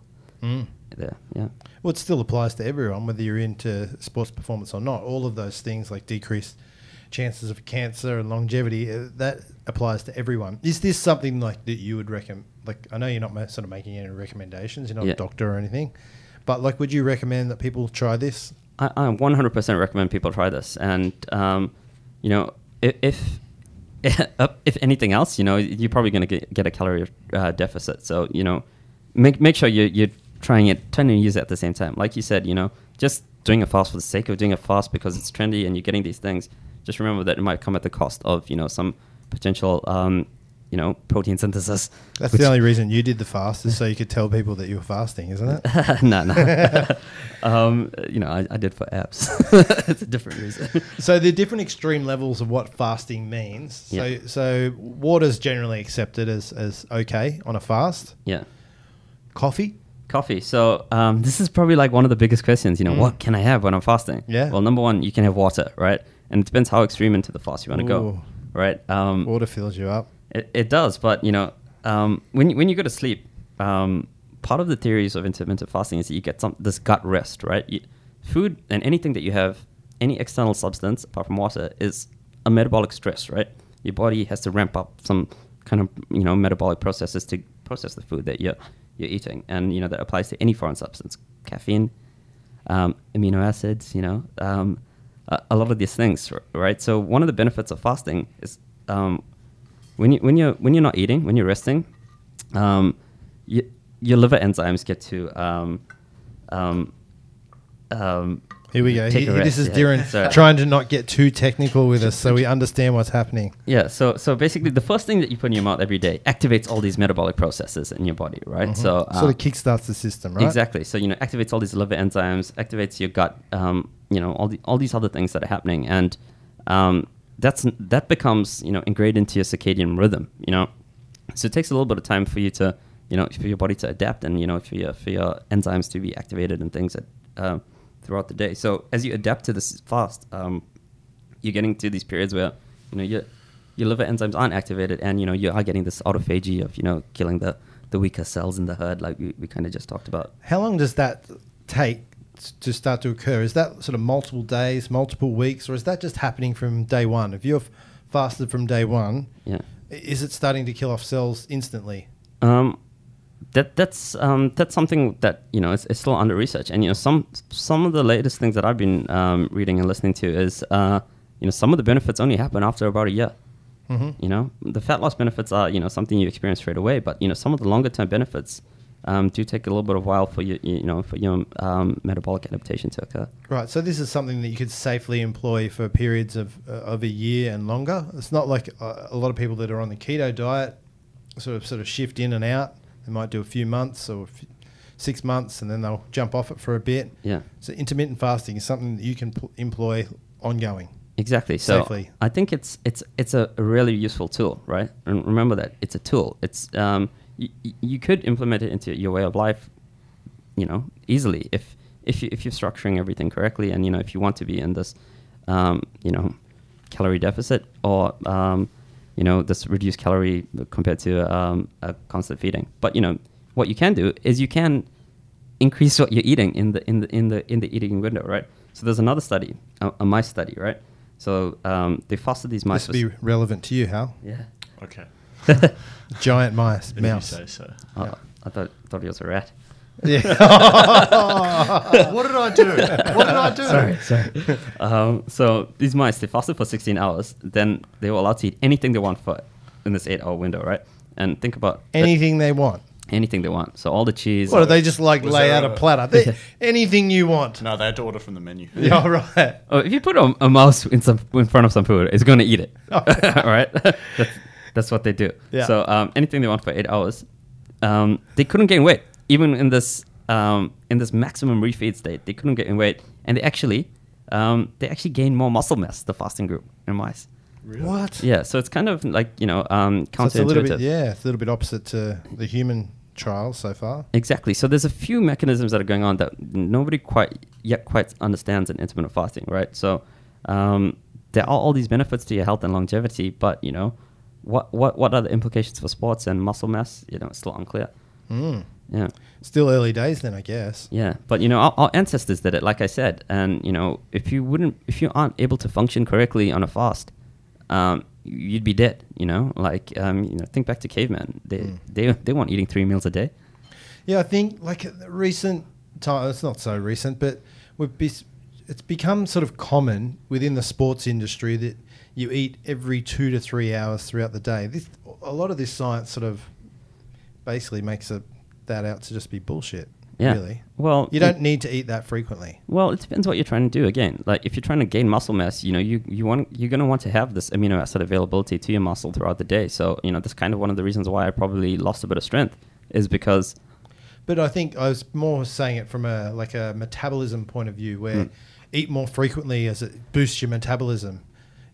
there. Yeah. Well, it still applies to everyone, whether you're into sports performance or not. All of those things like decreased chances of cancer and longevity. Uh, that applies to everyone. Is this something like that you would recommend? Like, I know you're not ma- sort of making any recommendations. You're not Yeah. a doctor or anything, but like, would you recommend that people try this? I, I 100% recommend people try this. And, um, you know, i- if, if anything else, you know, you're probably going to get, a calorie uh, deficit. So, you know, make, make sure you're, you're trying it, trying to use it at the same time. Like you said, you know, just doing a fast for the sake of doing a fast because it's trendy and you're getting these things. Just remember that it might come at the cost of, you know, some potential, um, you know, protein synthesis. That's the only reason you did the fast is so you could tell people that you were fasting, isn't it? no, no. um, you know, I, I did for apps. it's a different reason. So there are different extreme levels of what fasting means. So Yeah. so water's generally accepted as as okay on a fast. yeah. Coffee, Coffee. So um, this is probably like one of the biggest questions. You know, Mm. what can I have when I'm fasting? Yeah. Well, number one, you can have water, right? And it depends how extreme into the fast you want to go, right? Um, water fills you up. It, it does, but you know, um, when when you go to sleep, um, part of the theories of intermittent fasting is that you get some this gut rest, right? You, food and anything that you have, any external substance apart from water, is a metabolic stress, right? Your body has to ramp up some kind of you know metabolic processes to process the food that you're you're eating, and you know that applies to any foreign substance, caffeine, um, amino acids, you know, um, a, a lot of these things, right? So one of the benefits of fasting is um, when you when you're when you're not eating, when you're resting, um, you, your liver enzymes get to um, um, um, Here we go. He- this is yeah. So- trying to not get too technical with us so we understand what's happening. Yeah, so so basically, the first thing that you put in your mouth every day activates all these metabolic processes in your body, right? So Mm-hmm. sort uh, of kickstarts the system, right? Exactly. So you know, activates all these liver enzymes, activates your gut. Um, you know, all the all these other things that are happening, and um, that's that becomes you know ingrained into your circadian rhythm. You know, so it takes a little bit of time for you to you know for your body to adapt, and you know for your for your enzymes to be activated and things that, uh, throughout the day. So as you adapt to this fast, um, you're getting to these periods where you know your your liver enzymes aren't activated, and you know you are getting this autophagy of you know killing the the weaker cells in the herd, like we, we kind of just talked about. How long does that take to start to occur? Is that sort of multiple days, multiple weeks, or is that just happening from day one? If you've fasted from day one, Yeah. is it starting to kill off cells instantly? Um, that that's um, that's something that you know is, is still under research, and you know some some of the latest things that I've been um, reading and listening to is uh, you know some of the benefits only happen after about a year. Mhm. You know the fat loss benefits are you know something you experience straight away, but you know some of the longer term benefits um, do take a little bit of while for you you know for your um, metabolic adaptation to occur. Right. So this is something that you could safely employ for periods of uh, of a year and longer. It's not like uh, a lot of people that are on the keto diet sort of sort of shift in and out. They might do a few months or a few, six months, and then they'll jump off it for a bit. Yeah. So intermittent fasting is something that you can pl- employ ongoing. Exactly. So Safely. I think it's it's it's a really useful tool, right? And remember that it's a tool. It's um you, you could implement it into your way of life, you know, easily if if you if you're structuring everything correctly, and you know if you want to be in this, um, you know, calorie deficit or um, you know this reduced calorie compared to um, a constant feeding. But you know what you can do is you can increase what you're eating in the in the in the in the eating window, right? So there's another study, a, a mice study, right? So um, they fasted these mice. This would be relevant to you, Hal. yeah. Okay. Giant mice, If mouse. you say so. Oh, Yeah. I thought thought he was a rat. Yeah. what did I do? What did I do? sorry, sorry. um, so these mice they fasted for 16 hours. Then they were allowed to eat anything they want for in this eight-hour window, right? And think about the- Anything they want. anything they want. So all the cheese. What do they just like lay out a, a- platter? They- anything you want. No, they had to order from the menu. Yeah, right. Oh, if you put a, a mouse in some in front of some food, it's going to eat it. Oh. All right, that's, that's what they do. Yeah. So um, anything they want for eight hours, um, they couldn't gain weight even in this um, in this maximum refeed state. They couldn't gain weight, and they actually um, they actually gained more muscle mass. The fasting group in mice. What? Yeah. So it's kind of like you know um, So it's a little counterintuitive. bit, yeah, it's a little bit opposite to the human trials so far. Exactly. So there's a few mechanisms that are going on that nobody quite yet quite understands in intermittent fasting, right? So um, there are all these benefits to your health and longevity, but you know, what what what are the implications for sports and muscle mass? You know, it's still unclear. Mm. Yeah. Still early days, then I guess. Yeah, but you know, our, our ancestors did it, like I said, and you know, if you wouldn't, if you aren't able to function correctly on a fast, um, you'd be dead. You know, like um, you know, think back to cavemen. They Mm. they they weren't eating three meals a day. Yeah, I think like recent time. It's not so recent, but we've be, it's become sort of common within the sports industry that you eat every two to three hours throughout the day. This a lot of this science sort of basically makes it, that out to just be bullshit. Yeah. Really, Well, you don't need to eat that frequently. Well, it depends what you're trying to do. Again, like if you're trying to gain muscle mass, you know, you, you want you're gonna want to have this amino acid availability to your muscle throughout the day. So you know, that's kind of one of the reasons why I probably lost a bit of strength is because But I think I was more saying it from a like a metabolism point of view, where Mm. eat more frequently as it boosts your metabolism.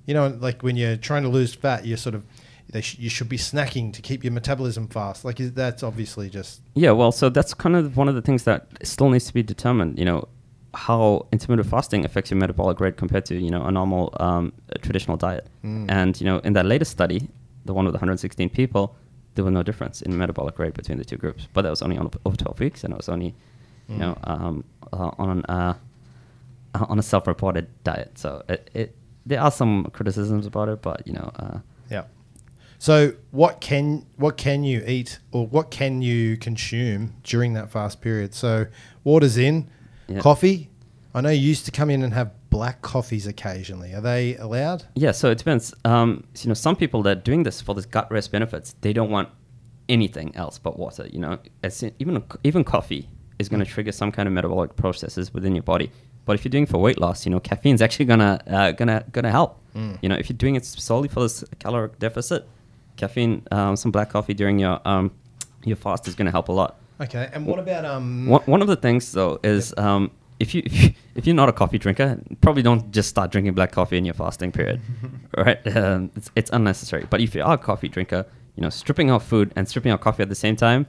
You know, like when you're trying to lose fat, you're sort of they sh- you should be snacking to keep your metabolism fast. Like is- that's obviously just yeah, well, so that's kind of one of the things that still needs to be determined. You know, how intermittent fasting affects your metabolic rate compared to you know a normal um, a traditional diet. Mm. And you know, in that latest study, the one with 116 people, there was no difference in metabolic rate between the two groups. But that was only on over 12 weeks, and it was only you Mm. know um, uh, on uh, uh, on a self-reported diet. So it, it there are some criticisms about it, but you know. Uh, yeah. So what can what can you eat or what can you consume during that fast period? So water's in, Yeah. coffee. I know you used to come in and have black coffees occasionally. Are they allowed? Yeah, so it depends. Um, you know, some people that are doing this for the gut rest benefits, they don't want anything else but water. You know, in- even even coffee is going to trigger some kind of metabolic processes within your body. But if you're doing it for weight loss, you know, caffeine's actually gonna uh, gonna gonna help. Mm. You know, if you're doing it solely for this caloric deficit, caffeine, um, some black coffee during your um, your fast is gonna help a lot. Okay. And what about um? One, one of the things though is um, if you if you're not a coffee drinker, probably don't just start drinking black coffee in your fasting period, right? Um, it's, it's unnecessary. But if you are a coffee drinker, you know, stripping out food and stripping out coffee at the same time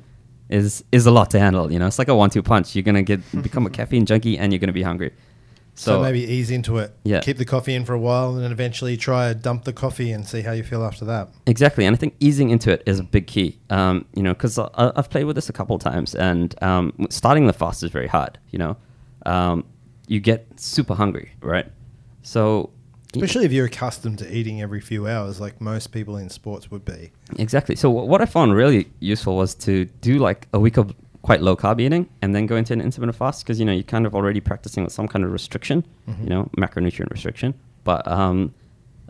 is is a lot to handle. You know, it's like a one-two punch. You're gonna get become a caffeine junkie and you're gonna be hungry. So, maybe ease into it. Yeah. Keep the coffee in for a while, and then eventually try to dump the coffee and see how you feel after that. Exactly, and I think easing into it is a big key. Um, you know, because I've played with this a couple of times, and um, starting the fast is very hard. You know, um, you get super hungry, right? So, Especially if you're accustomed to eating every few hours, like most people in sports would be. exactly. So wh- what I found really useful was to do like a week of quite low carb eating, and then go into an intermittent fast because you know you're kind of already practicing with some kind of restriction, Mhm. you know, macronutrient restriction. But um,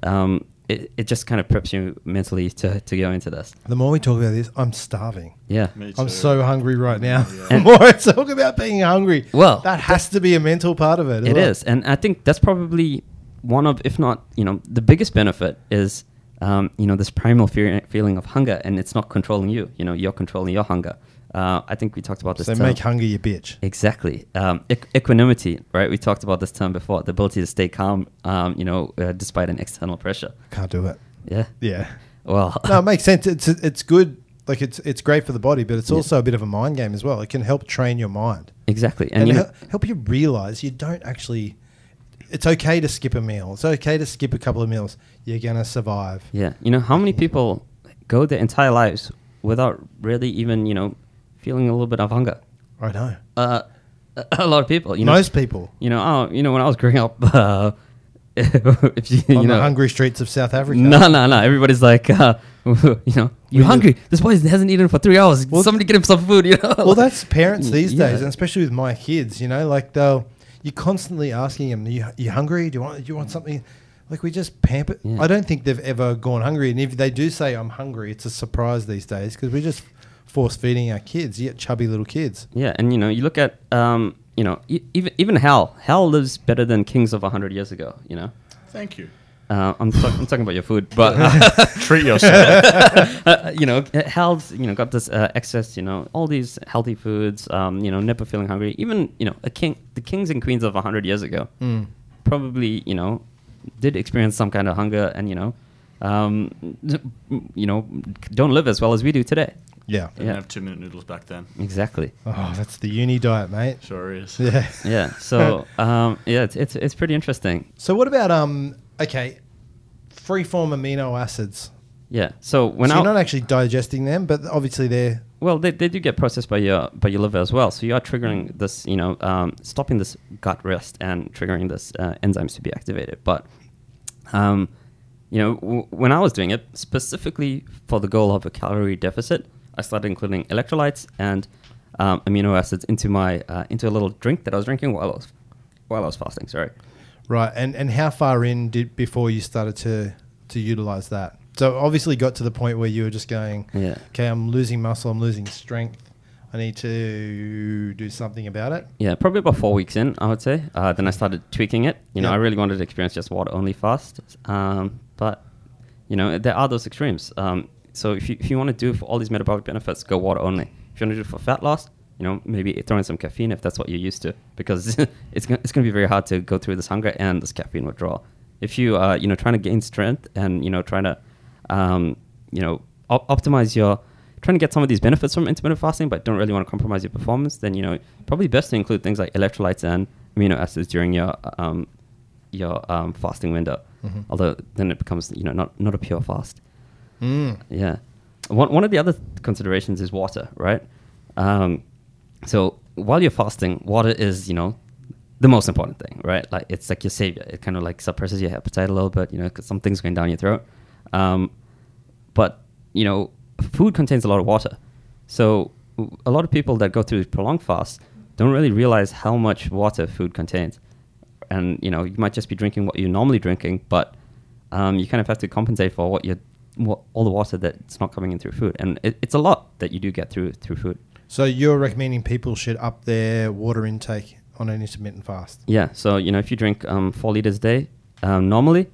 um, it, it just kind of preps you mentally to, to go into this. The more we talk about this, I'm starving. Yeah. Me I'm so hungry right now. Yeah. The more I talk about being hungry, Well, that has to be a mental part of it. as It well. is, and I think that's probably one of, if not, you know, the biggest benefit is, um, you know, this primal fe- feeling of hunger, and it's not controlling you. You know, you're controlling your hunger. Uh, I think we talked about this. So term. make hunger your bitch. Exactly. Um, equ- equanimity, right? We talked about this term before. The ability to stay calm, um, you know, uh, despite an external pressure. Can't do it. Yeah. Yeah. Well. No, it makes sense. It's it's good. Like it's it's great for the body, but it's Yeah. also a bit of a mind game as well. It can help train your mind exactly. and, And, you know, help you realize you don't actually. It's okay to skip a meal. It's okay to skip a couple of meals. You're gonna survive. Yeah, you know how many people go their entire lives without really even you know feeling a little bit of hunger. I know. Uh, a- a lot of people, you know, Most people you know, oh, you know, when I was growing up, uh, if you, on you know, the hungry streets of South Africa. no, no, no, everybody's like, uh, you know, you hungry? This boy hasn't eaten for three hours. Well, Somebody get him some food, you know. well, that's parents these Yeah. days, and especially with my kids. You know, like they'll you're constantly asking them, "You you hungry? Do you want do you want something?" Like we just pamper. Yeah. I don't think they've ever gone hungry, and if they do say I'm hungry, it's a surprise these days because we're just force feeding our kids. You get chubby little kids. Yeah, and you know, you look at, um, you know, e- even even Hal, Hal lives better than kings of hundred years ago. You know, Thank you. Uh, I'm, talk- I'm talking about your food, but. Uh, Treat yourself. uh, you know, health. you know got this uh, excess, you know, all these healthy foods, um, you know, never feeling hungry. Even you know, a king, the kings and queens of hundred years ago, Mm. probably you know, did experience some kind of hunger, and you know, um, you know, don't live as well as we do today. Yeah. Didn't Yeah. have two minute noodles back then. Exactly. Oh, that's the uni diet, mate. Sure is. Yeah. Yeah. So um, yeah, it's, it's it's pretty interesting. So what about um? Okay, free form amino acids. Yeah. So when so you're not actually digesting them, but obviously they're Well, they, they do get processed by your by your liver as well. So you are triggering this, you know, um, stopping this gut rest and triggering this uh, enzymes to be activated. But, um, you know, w- when I was doing it specifically for the goal of a calorie deficit, I started including electrolytes and um, amino acids into my uh, into a little drink that I was drinking while I was while I was fasting. Sorry. Right. And and how far in did before you started to to utilize that? So obviously got to the point where you were just going, Yeah. okay, I'm losing muscle, I'm losing strength. I need to do something about it. Yeah, probably about four weeks in, I would say. Uh, then I started tweaking it. You know. I really wanted to experience just water only fast. Um, but, you know, there are those extremes. Um, so if you, if you want to do for all these metabolic benefits, go water only. If you want to do it for fat loss, you know, maybe throw in some caffeine if that's what you're used to, because it's gonna, it's going to be very hard to go through this hunger and this caffeine withdrawal. If you are, you know, trying to gain strength and you know, trying to, um, you know, op- optimize your, trying to get some of these benefits from intermittent fasting, but don't really want to compromise your performance, then you know, probably best to include things like electrolytes and amino acids during your um, your um, fasting window. Mhm. Although then it becomes, you know, not not a pure fast. Mm. Yeah. One, one of the other considerations is water, right? Um, so while you're fasting, water is, you know, the most important thing, right? Like it's like your savior. It kind of like suppresses your appetite a little bit, you know, because something's going down your throat. Um, but, you know, food contains a lot of water. So a lot of people that go through prolonged fast don't really realize how much water food contains. And, you know, you might just be drinking what you're normally drinking, but um, you kind of have to compensate for what you what, all the water that's not coming in through food, and it, it's a lot that you do get through through food. So you're recommending people should up their water intake on an intermittent fast. Yeah, so you know if you drink um, four liters a day um, normally,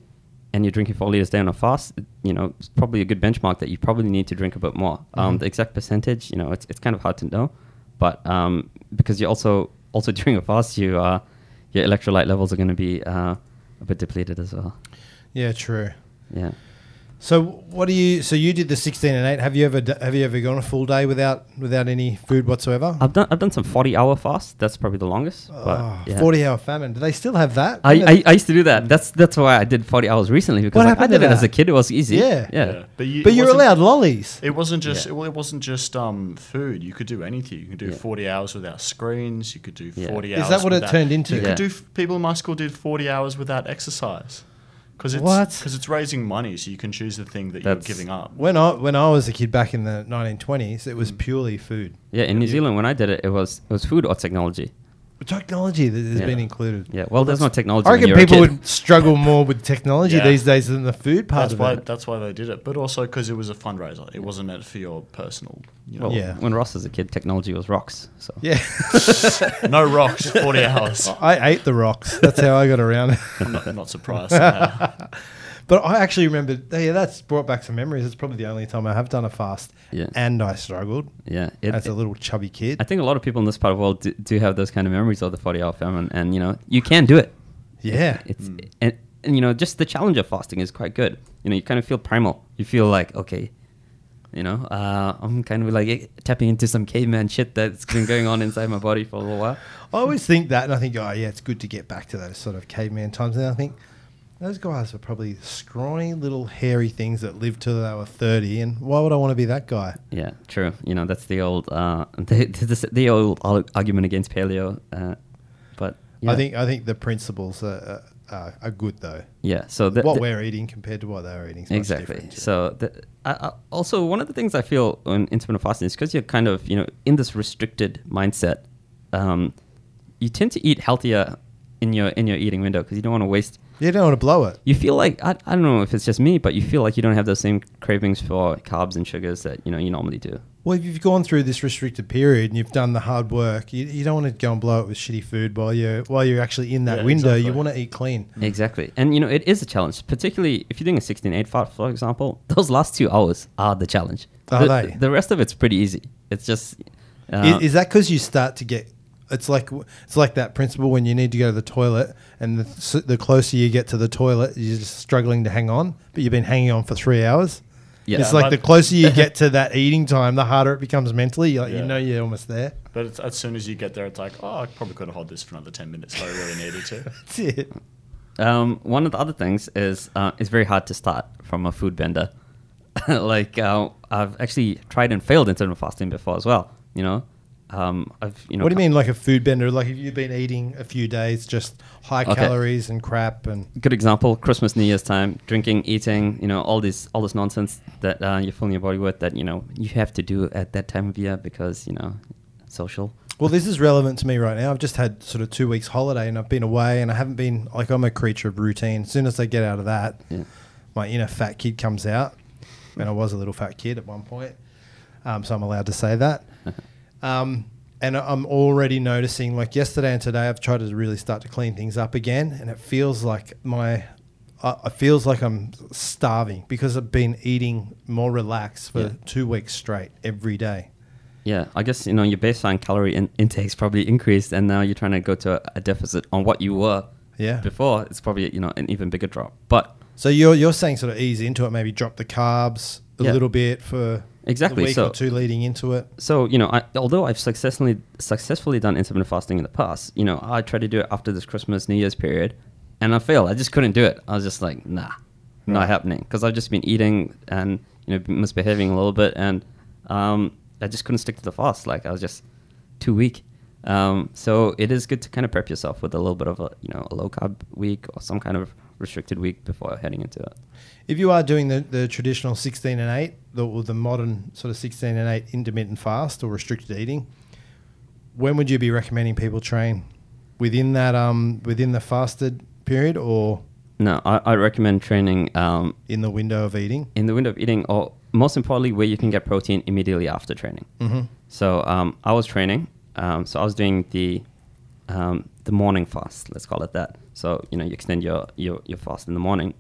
and you're drinking four liters a day on a fast, you know it's probably a good benchmark that you probably need to drink a bit more. Um, Mhm. the exact percentage, you know, it's it's kind of hard to know, but um, because you're also also during a fast, you uh, your electrolyte levels are going to be uh, a bit depleted as well. Yeah, true. Yeah. So what do you? So you did the sixteen and eight. Have you ever have you ever gone a full day without without any food whatsoever? I've done I've done some forty hour fast. That's probably the longest. But Oh, yeah. Forty hour famine. Do they still have that? I, I, I used to do that. That's that's why I did forty hours recently because What like, I did it as a kid. It was easy. Yeah. yeah. But, you, but you're allowed lollies. It wasn't just Yeah. well, it wasn't just um, food. You could do anything. You could do Yeah. forty hours without screens. You could do Yeah. forty Is that what it turned into? You Yeah. could do. People in my school did forty hours without exercise. Because it's Because it's raising money, so you can choose the thing that That's- you're giving up. When I when I was a kid back in the 1920s, it Mm. was purely food. Yeah, in New Zealand when I did it, it was it was food or technology. Technology that has Yeah. been included. Yeah, well, there's no technology. I when reckon you're a people kid. would struggle more with technology Yeah. these days than the food part That's of why. it. That's why they did it. But also because it was a fundraiser. It wasn't meant for your personal. You know, Well, Yeah. when Ross was a kid, technology was rocks. So Yeah, no rocks. Forty hours. I ate the rocks. That's how I got around it. I'm not, not surprised. somehow. But I actually remember. Yeah, that's brought back some memories. It's probably the only time I have done a fast, yeah, and I struggled yeah. It, as a little chubby kid. I think a lot of people in this part of the world do, do have those kind of memories of the 40 hour famine, and you know you can do it. Yeah. It's Mm. and, and you know just the challenge of fasting is quite good. You know you kind of feel primal. You feel like okay, you know uh, I'm kind of like tapping into some caveman shit that's been going on inside my body for a little while. I always think that, and I think, oh yeah, it's good to get back to those sort of caveman times. And I think those guys are probably scrawny little hairy things that lived till they were thirty. And why would I want to be that guy? Yeah, true. You know that's the old uh, the, the, the old argument against paleo. Uh, but yeah. I think I think the principles are, are, are good though. yeah. So the, what the- we're eating compared to what they're eating. Is exactly. So the, I, I, also one of the things I feel in intermittent fasting is because you're kind of you know in this restricted mindset, um, you tend to eat healthier in your in your eating window because you don't want to waste. You don't want to blow it. You feel like I, I don't know if it's just me, but you feel like you don't have those same cravings for carbs and sugars that you know you normally do. Well, if you've gone through this restricted period and you've done the hard work, you, you don't want to go and blow it with shitty food while you're while you're actually in that Yeah, window. You want to eat clean. Exactly. And you know, it is a challenge, particularly if you're doing a 16-8 fast, for example. Those last two hours are the challenge. Are the, they? The rest of it's pretty easy. It's just uh, I- is, that because you start to get? It's like it's like that principle when you need to go to the toilet, and the, the closer you get to the toilet, you're just struggling to hang on, but you've been hanging on for three hours. yeah. it's like the closer you get to that eating time, the harder it becomes mentally. You're like, you know you're almost there. But it's, as soon as you get there, it's like, oh, I probably could have had this for another ten minutes if I really needed to. That's it. Um, one of the other things is uh, it's very hard to start from a food bender. like uh, I've actually tried and failed intermittent fasting before as well. You know, um, I've you know. what do you mean, like a food bender? Like if you've been eating a few days, just high Okay. calories and crap, and Good example: Christmas, New Year's time, drinking, eating. You know, all this all this nonsense that uh, you're filling your body with that you know you have to do at that time of year because you know social. Well, this is relevant to me right now. I've just had sort of two weeks holiday and I've been away and I haven't been like I'm a creature of routine. As soon as I get out of that, Yeah. my inner fat kid comes out. And I was a little fat kid at one point, um, so I'm allowed to say that. Um, and I'm already noticing, like yesterday and today, I've tried to really start to clean things up again, and it feels like my, uh, it feels like I'm starving because I've been eating more relaxed for Yeah. two weeks straight every day. Yeah, I guess you know your baseline calorie in- intake's probably increased, and now you're trying to go to a, a deficit on what you were Yeah. before. It's probably you know an even bigger drop. But So you're you're saying sort of ease into it, maybe drop the carbs a Yeah. little bit for Exactly, week so- or two leading into it. so you know, I, although I've successfully successfully done intermittent fasting in the past, you know, I tried to do it after this Christmas New Year's period, and I failed. I just couldn't do it. I was just like, nah, not happening, because I've just been eating and you know misbehaving a little bit, and um, I just couldn't stick to the fast. Like I was just too weak. Um, so it is good to kind of prep yourself with a little bit of a you know a low carb week or some kind of restricted week before heading into it. If you are doing the, the traditional 16 and 8, the, or the modern sort of 16 and 8 intermittent fast or restricted eating, when would you be recommending people train? Within that, um, within the fasted period or No, I, I recommend training um, in the window of eating? in the window of eating, or most importantly, where you can get protein immediately after training. Mm-hmm. So um, I was training. Um, so I was doing the um, the morning fast. Let's call it that. So you know you extend your your, your fast in the morning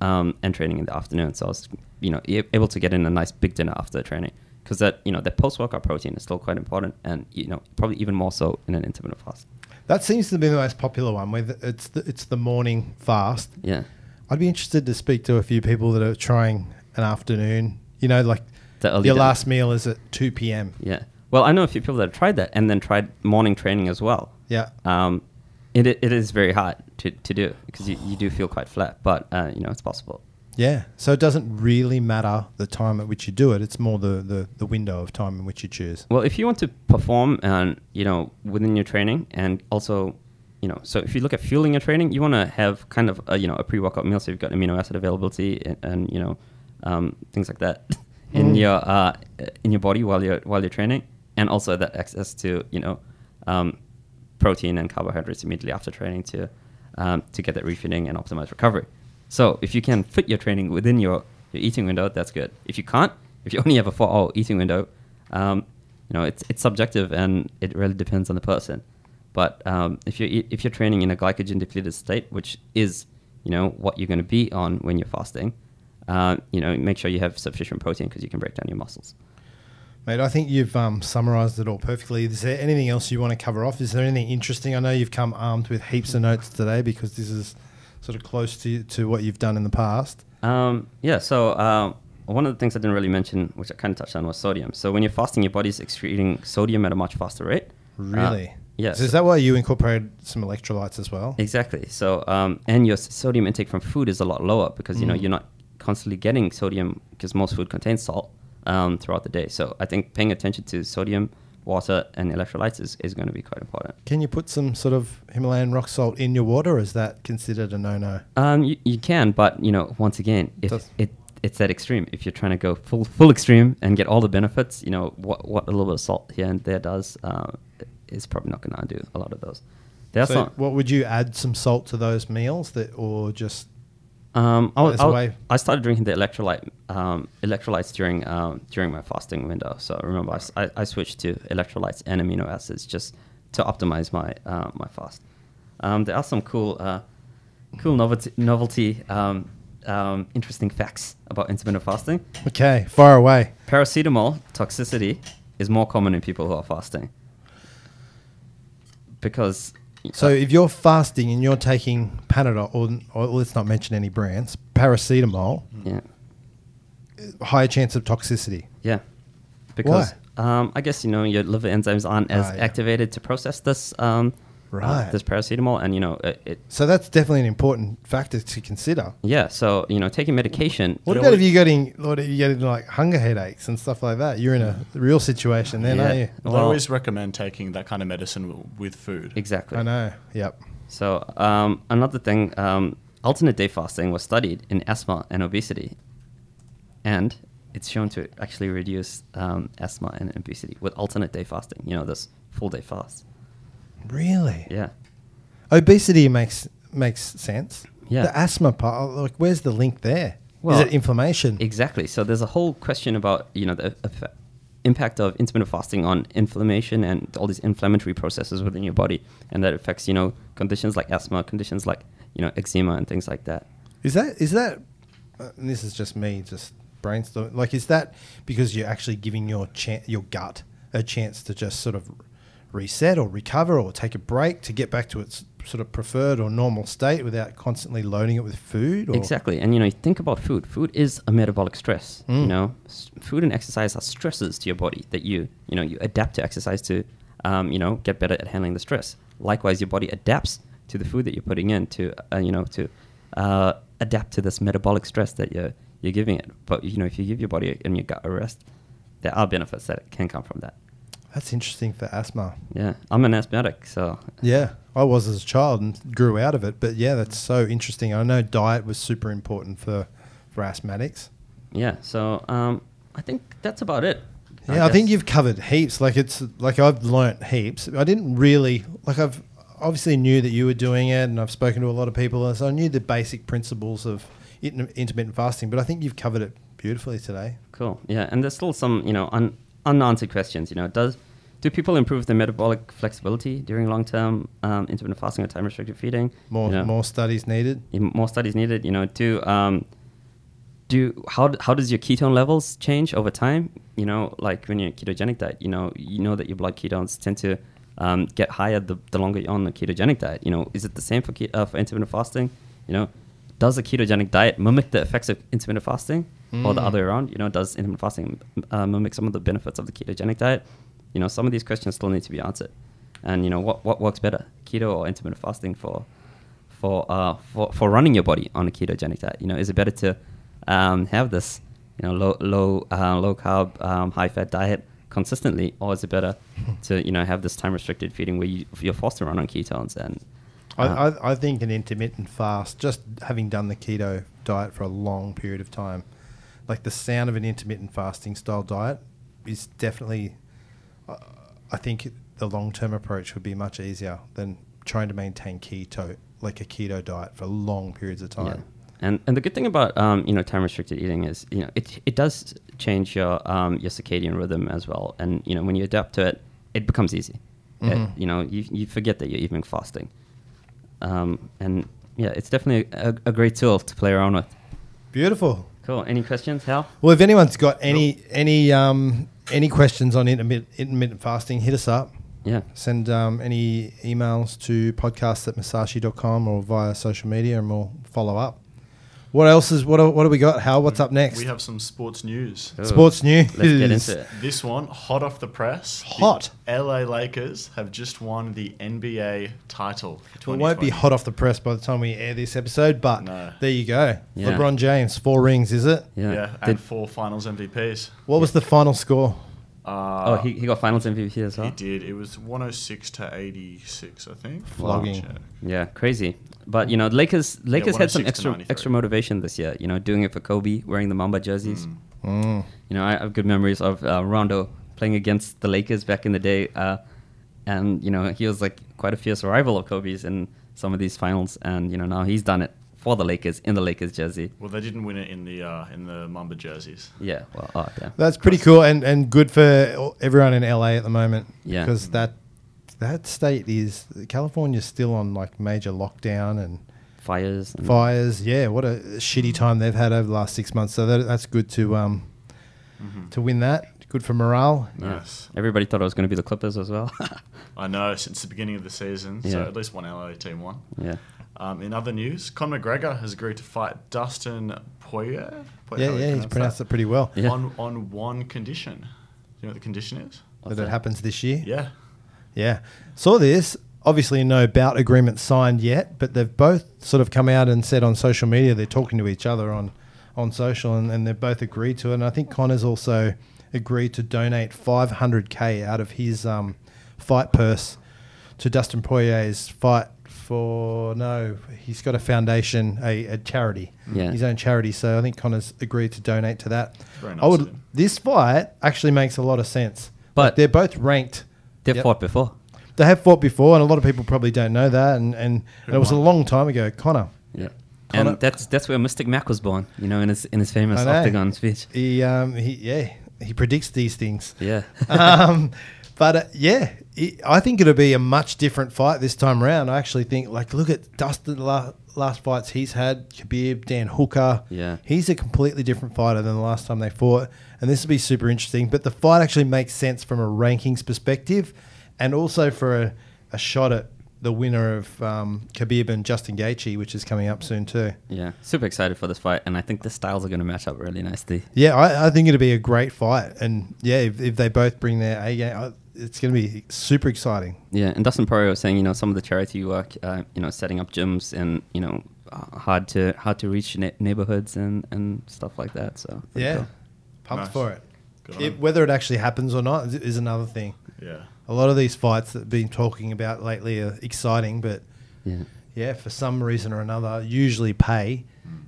um, and training in the afternoon. So I was you know able to get in a nice big dinner after training because that you know the post workout protein is still quite important, and you know probably even more so in an intermittent fast. That seems to be the most popular one. Where it's the, it's the morning fast. Yeah. I'd be interested to speak to a few people that are trying an afternoon. You know, like your dinner. last meal is at 2 p.m. Yeah. Well, I know a few people that have tried that and then tried morning training as well. Yeah. Um, it, it is very hard to, to do because you, you do feel quite flat, but uh, you know it's possible. Yeah. So it doesn't really matter the time at which you do it. It's more the, the, the window of time in which you choose. Well, if you want to perform and you know within your training, and also you know, so if you look at fueling your training, you want to have kind of a, you know a pre-workout meal, so you've got amino acid availability and, and you know um, things like that in Mm. your uh, in your body while you're while you're training, and also that access to you know um, protein and carbohydrates immediately after training to um, to get that refeeding and optimize recovery. So if you can fit your training within your, your eating window, that's good. If you can't, if you only have a four-hour eating window, um, you know it's it's subjective and it really depends on the person. But um, if you're if you're training in a glycogen depleted state, which is you know what you're going to be on when you're fasting, uh, you know make sure you have sufficient protein because you can break down your muscles. Mate, I think you've um, summarised it all perfectly. Is there anything else you want to cover off? Is there anything interesting? I know you've come armed with heaps of notes today because this is sort of close to, to what you've done in the past. Um, yeah, so um, one of the things I didn't really mention, which I kind of touched on, was sodium. So when you're fasting, your body's excreting sodium at a much faster rate. Really? Uh, yes. So is that why you incorporated some electrolytes as well? Exactly. So, um, and your sodium intake from food is a lot lower because you know Mm. you're not constantly getting sodium because most food contains salt um, throughout the day. So, I think paying attention to sodium, water, and electrolytes is, is going to be quite important. Can you put some sort of Himalayan rock salt in your water, or is that considered a no-no? Um, you, you can, but you know, once again, if Does- it it's that extreme. If you're trying to go full full extreme and get all the benefits, you know what what a little bit of salt here and there does uh, is probably not going to do a lot of those. There's so what would you add some salt to those meals that, or just Um, I, was, As I, a was- way- I started drinking the electrolyte um, electrolytes during um, during my fasting window. So remember, I, I, switched to electrolytes and amino acids just to optimize my uh, my fast. Um, there are some cool uh, cool novelty novelty um, um, interesting facts about intermittent fasting. okay, far away? Paracetamol toxicity is more common in people who are fasting because So if you're fasting and you're taking Panadol, or, or let's not mention any brands, paracetamol, yeah higher chance of toxicity. Yeah, because um, I guess you know your liver enzymes aren't as Ah, yeah. activated to process this um, Right. there's paracetamol, and you know it, it. So that's definitely an important factor to consider. Yeah. So you know, taking medication. What Yeah, about if you're getting, what if you're getting like hunger headaches and stuff like that? You're in a real situation then, Yeah. aren't you? Well, Well- I always recommend taking that kind of medicine w- with food. Exactly. I know. Yep. So um, another thing, um, alternate day fasting was studied in asthma and obesity, and it's shown to actually reduce um, asthma and obesity with alternate day fasting. You know, this full day fast. Really? Yeah. Obesity makes makes sense. Yeah. The asthma part, like, where's the link there? Well, Is it inflammation? Exactly. So there's a whole question about you know the eff- impact of intermittent fasting on inflammation and all these inflammatory processes within your body, and that affects you know conditions like asthma, conditions like you know eczema and things like that. Is that is that? Uh, and this is just me, just brainstorming. Like, is that because you're actually giving your chan your gut a chance to just sort of reset or recover or take a break to get back to its sort of preferred or normal state without constantly loading it with food? Or? Exactly. And you know, think about food. Food is a metabolic stress. You Mm. know, S- food and exercise are stresses to your body that you you know you adapt to exercise to, um, you know, get better at handling the stress. Likewise, your body adapts to the food that you're putting in to uh, you know to uh, adapt to this metabolic stress that you're you're giving it. But you know, if you give your body and your gut a rest, there are benefits that can come from that. That's interesting for asthma. Yeah, I'm an asthmatic, so Yeah, I was as a child and grew out of it. But yeah, that's so interesting. I know diet was super important for for asthmatics. yeah. So um, I think that's about it. Yeah, I, think you've covered heaps. Like it's like I've learnt heaps. I didn't really like I've obviously knew that you were doing it, and I've spoken to a lot of people, and so I knew the basic principles of inter- intermittent fasting. But I think you've covered it beautifully today. Cool. Yeah, and there's still some, you know, un- unanswered questions. You know, does do people improve their metabolic flexibility during long-term um, intermittent fasting or time-restricted feeding? More You know, more studies needed. more studies needed. You know, do um, do how how does your ketone levels change over time? You know, like when you're ketogenic diet, you know, you know that your blood ketones tend to um, get higher the, the longer you're on the ketogenic diet. You know, is it the same for ke- uh, for intermittent fasting? You know, does a ketogenic diet mimic the effects of intermittent fasting, or the Mm. other way around? You know, does intermittent fasting uh, mimic some of the benefits of the ketogenic diet? You know, some of these questions still need to be answered. And you know, what what works better, keto or intermittent fasting for for uh for, for running your body on a ketogenic diet? You know, is it better to um, have this you know low low uh, low carb um, high fat diet consistently, or is it better to you know have this time restricted feeding where you, you're forced to run on ketones and I, uh, I, I think an intermittent fast, just having done the keto diet for a long period of time, like the sound of an intermittent fasting style diet is definitely, I think the long term approach would be much easier than trying to maintain keto, like a keto diet for long periods of time. Yeah. And and the good thing about um, you know time restricted eating is you know it it does change your um, your circadian rhythm as well. And you know when you adapt to it, it becomes easy. It- Mhm. you know you you forget that you're even fasting. Um, and yeah, it's definitely a, a great tool to play around with. Beautiful. Cool. Any questions, Hal? Well, if anyone's got any any um, any questions on intermittent, intermittent fasting, hit us up. Yeah. Send um, any emails to podcast at masashi.com or via social media and we'll follow up. What else is, what, do- what do we got? Hal, what's up next? We have some sports news. Cool. Sports news. Let's get into it. This one, hot off the press. the Hot. LA Lakers have just won the NBA title it won't be hot off the press by the time we air this episode, but No. there you go. Yeah. LeBron James, four rings, is it? Yeah. Yeah, Did- and four finals MVPs. What was the final score? Uh, oh, he, he got finals MVP as well. He did. It was 106 to 86, I think. Flogging. Yeah, crazy. But you know, Lakers Lakers had some extra extra motivation this year. You know, doing it for Kobe, wearing the Mamba jerseys. Mm. Mm. You know, I have good memories of uh, Rondo playing against the Lakers back in the day, uh, and you know, he was like quite a fierce rival of Kobe's in some of these finals. And you know, now he's done it for the Lakers in the Lakers jersey. Well, they didn't win it in the uh, in the Mamba jerseys. Yeah. Well. Oh, yeah. That's pretty cool and, and good for everyone in LA at the moment. Yeah. Because that that state is California's still on like major lockdown and Fires. and- fires. Yeah, what a shitty time they've had over the last six months. So that, that's good to um Mm-hmm. to win that. Good for morale. Yeah. Yes. Everybody thought it was going to be the Clippers as well. I know since the beginning of the season, so at least one LA team won. yeah. Um, in other news, Conor McGregor has agreed to fight Dustin Poirier. Poirier, Yeah, how do you yeah, he's pronounced it pretty well. Yeah. On on one condition. Do you know what the condition is? What's that it that? happens this year. Yeah. Yeah. Saw this. obviously no bout agreement signed yet, but they've both sort of come out and said on social media they're talking to each other on on social, and, and they've both agreed to it. And I think Conor's also agreed to donate 500k out of his um, fight purse to Dustin Poirier's fight for no, he's got a foundation, a, a charity, Yeah. his own charity. So I think Conor's agreed to donate to that. Very nice I would. This fight actually makes a lot of sense, But- Like, they're both ranked. They've Yep. fought before. They have fought before, and a lot of people probably don't know that. And, and, and it was a long time ago. Conor, Yeah. Conor- And that's that's where Mystic Mac was born, you know, in his in his famous octagon speech. he, um, he, yeah, he predicts these things. Yeah. um, but uh, yeah, it, I think it'll be a much different fight this time around. I actually think, like, look at Dustin la- last fights he's had, Khabib, Dan Hooker. Yeah. he's a completely different fighter than the last time they fought, and this will be super interesting. But the fight actually makes sense from a rankings perspective, and also for a, a shot at the winner of um, Khabib and Justin Gaethje, which is coming up soon too. yeah. Super excited for this fight, and I think the styles are going to match up really nicely. Yeah, I, I think it'll be a great fight, and yeah, if, if they both bring their A game, I- it's going to be super exciting. Yeah, and Dustin Poirier was saying, you know, some of the charity work, uh, you know, setting up gyms and you know, uh, hard to hard to reach ne- neighborhoods and and stuff like that. So Yeah, cool. Pumped Nice. for it. It. Whether it actually happens or not is, is another thing. Yeah. A lot of these fights that have been talking about lately are exciting, but yeah. yeah, for some reason or another, usually pay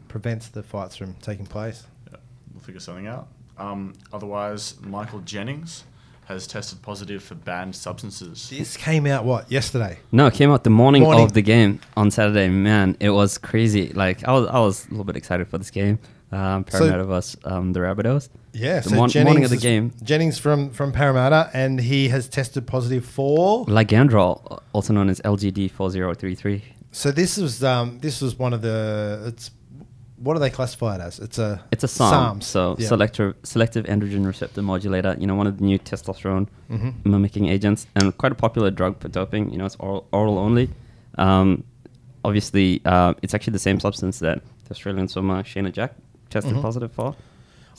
prevents the fights from taking place. Yeah, we'll figure something out. Um, otherwise, Michael Jennings has tested positive for banned substances. This came out what yesterday? No, it came out the morning, Morning. of the game on Saturday. Man, it was crazy. Like I was, I was a little bit excited for this game. Um, So- Parramatta was um, the Rabbitohs. Yeah, The so mon- Jennings morning of the game. Jennings from from Parramatta, and he has tested positive for. Ligandrol, also known as LGD four zero three three. So this was um this was one of the it's what do they classify it as? It's a It's a SARM, so Yeah. selective selective androgen receptor modulator. You know, one of the new testosterone Mhm. mimicking agents, and quite a popular drug for doping. You know, it's oral, oral only. Um, obviously, uh, it's actually the same substance that the Australian swimmer Shayna Jack tested Mhm. positive for.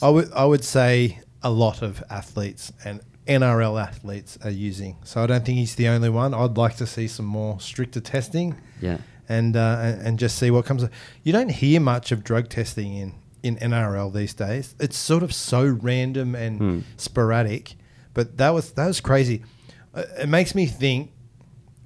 I would I would say a lot of athletes and NRL athletes are using. So I don't think he's the only one. I'd like to see some more stricter testing Yeah, and uh, and, and just see what comes. You don't hear much of drug testing in in NRL these days. It's sort of so random and Hmm. sporadic. But that was that was crazy. Uh, It makes me think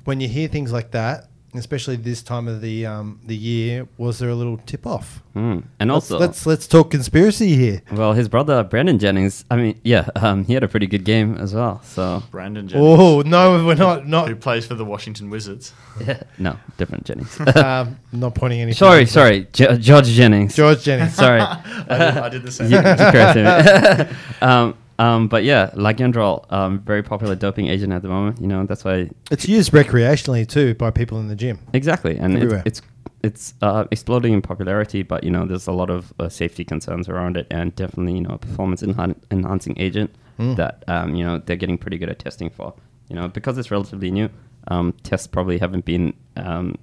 when you hear things like that, especially this time of the um, the year, was there a little tip off? Mm. and also, let's, let's let's talk conspiracy here. well, his brother Brandon Jennings. I mean, yeah, um, he had a pretty good game as well. So, Brandon Jennings, Oh no, we're not not who plays for the Washington Wizards. yeah, no, different Jennings. um, not pointing any. sorry, sorry, Jo- George Jennings. George Jennings. sorry. I, did, I did the same. Yeah, thing. correct me. Um, but yeah, Ligandrol, um, very popular doping agent at the moment. You know, that's why It's used recreationally too by people in the gym. exactly, and it's Everywhere. it's, it's uh, exploding in popularity. But you know, there's a lot of uh, safety concerns around it, and definitely you know, a performance enhan- enhancing agent Mm. that um, you know they're getting pretty good at testing for. You know, because it's relatively new, um, tests probably haven't been um,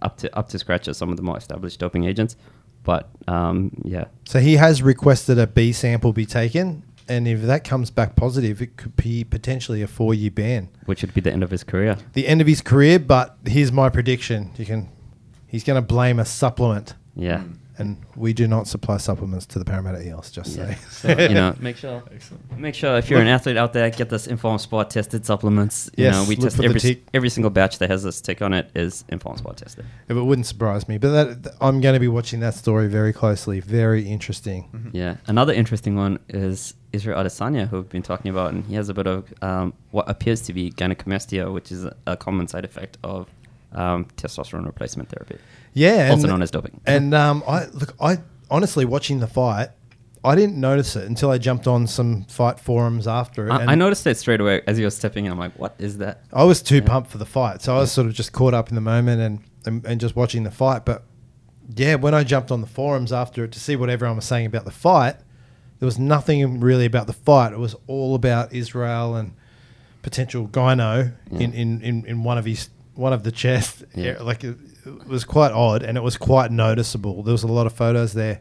up to up to scratch as some of the more established doping agents. But um, yeah, So he has requested a B sample be taken, and if that comes back positive, it could be potentially a four-year ban. which would be the end of his career. The end of his career. But here's my prediction: you can, he's going to blame a supplement, Yeah. Mm. And we do not supply supplements to the Parramatta Eels. Just Yeah. say. So, you know, make sure Excellent. make sure if you're an athlete out there, get this Informed Sport tested supplements. You Yes, know, we test every tick. every single batch that has this tick on it is Informed Sport tested. If it wouldn't surprise me, but that, th- I'm going to be watching that story very closely. Very interesting. Mm-hmm. Yeah. Another interesting one is Israel Adesanya, who we've been talking about, and he has a bit of um, what appears to be gynecomastia, which is a, a common side effect of um, testosterone replacement therapy, Yeah, also and- known as doping. And um, I look, I honestly watching the fight, I didn't notice it until I jumped on some fight forums after it. and I, I noticed it straight away as you were stepping in. I'm like, what is that? I was too Yeah. pumped for the fight, so I was sort of just caught up in the moment and, and and just watching the fight. But yeah, when I jumped on the forums after it to see what everyone was saying about the fight, there was nothing really about the fight. It was all about Israel and potential gyno Yeah. in, in, in, in one of his one of the chest. Yeah. Yeah, Like it, it was quite odd and it was quite noticeable. There was a lot of photos there.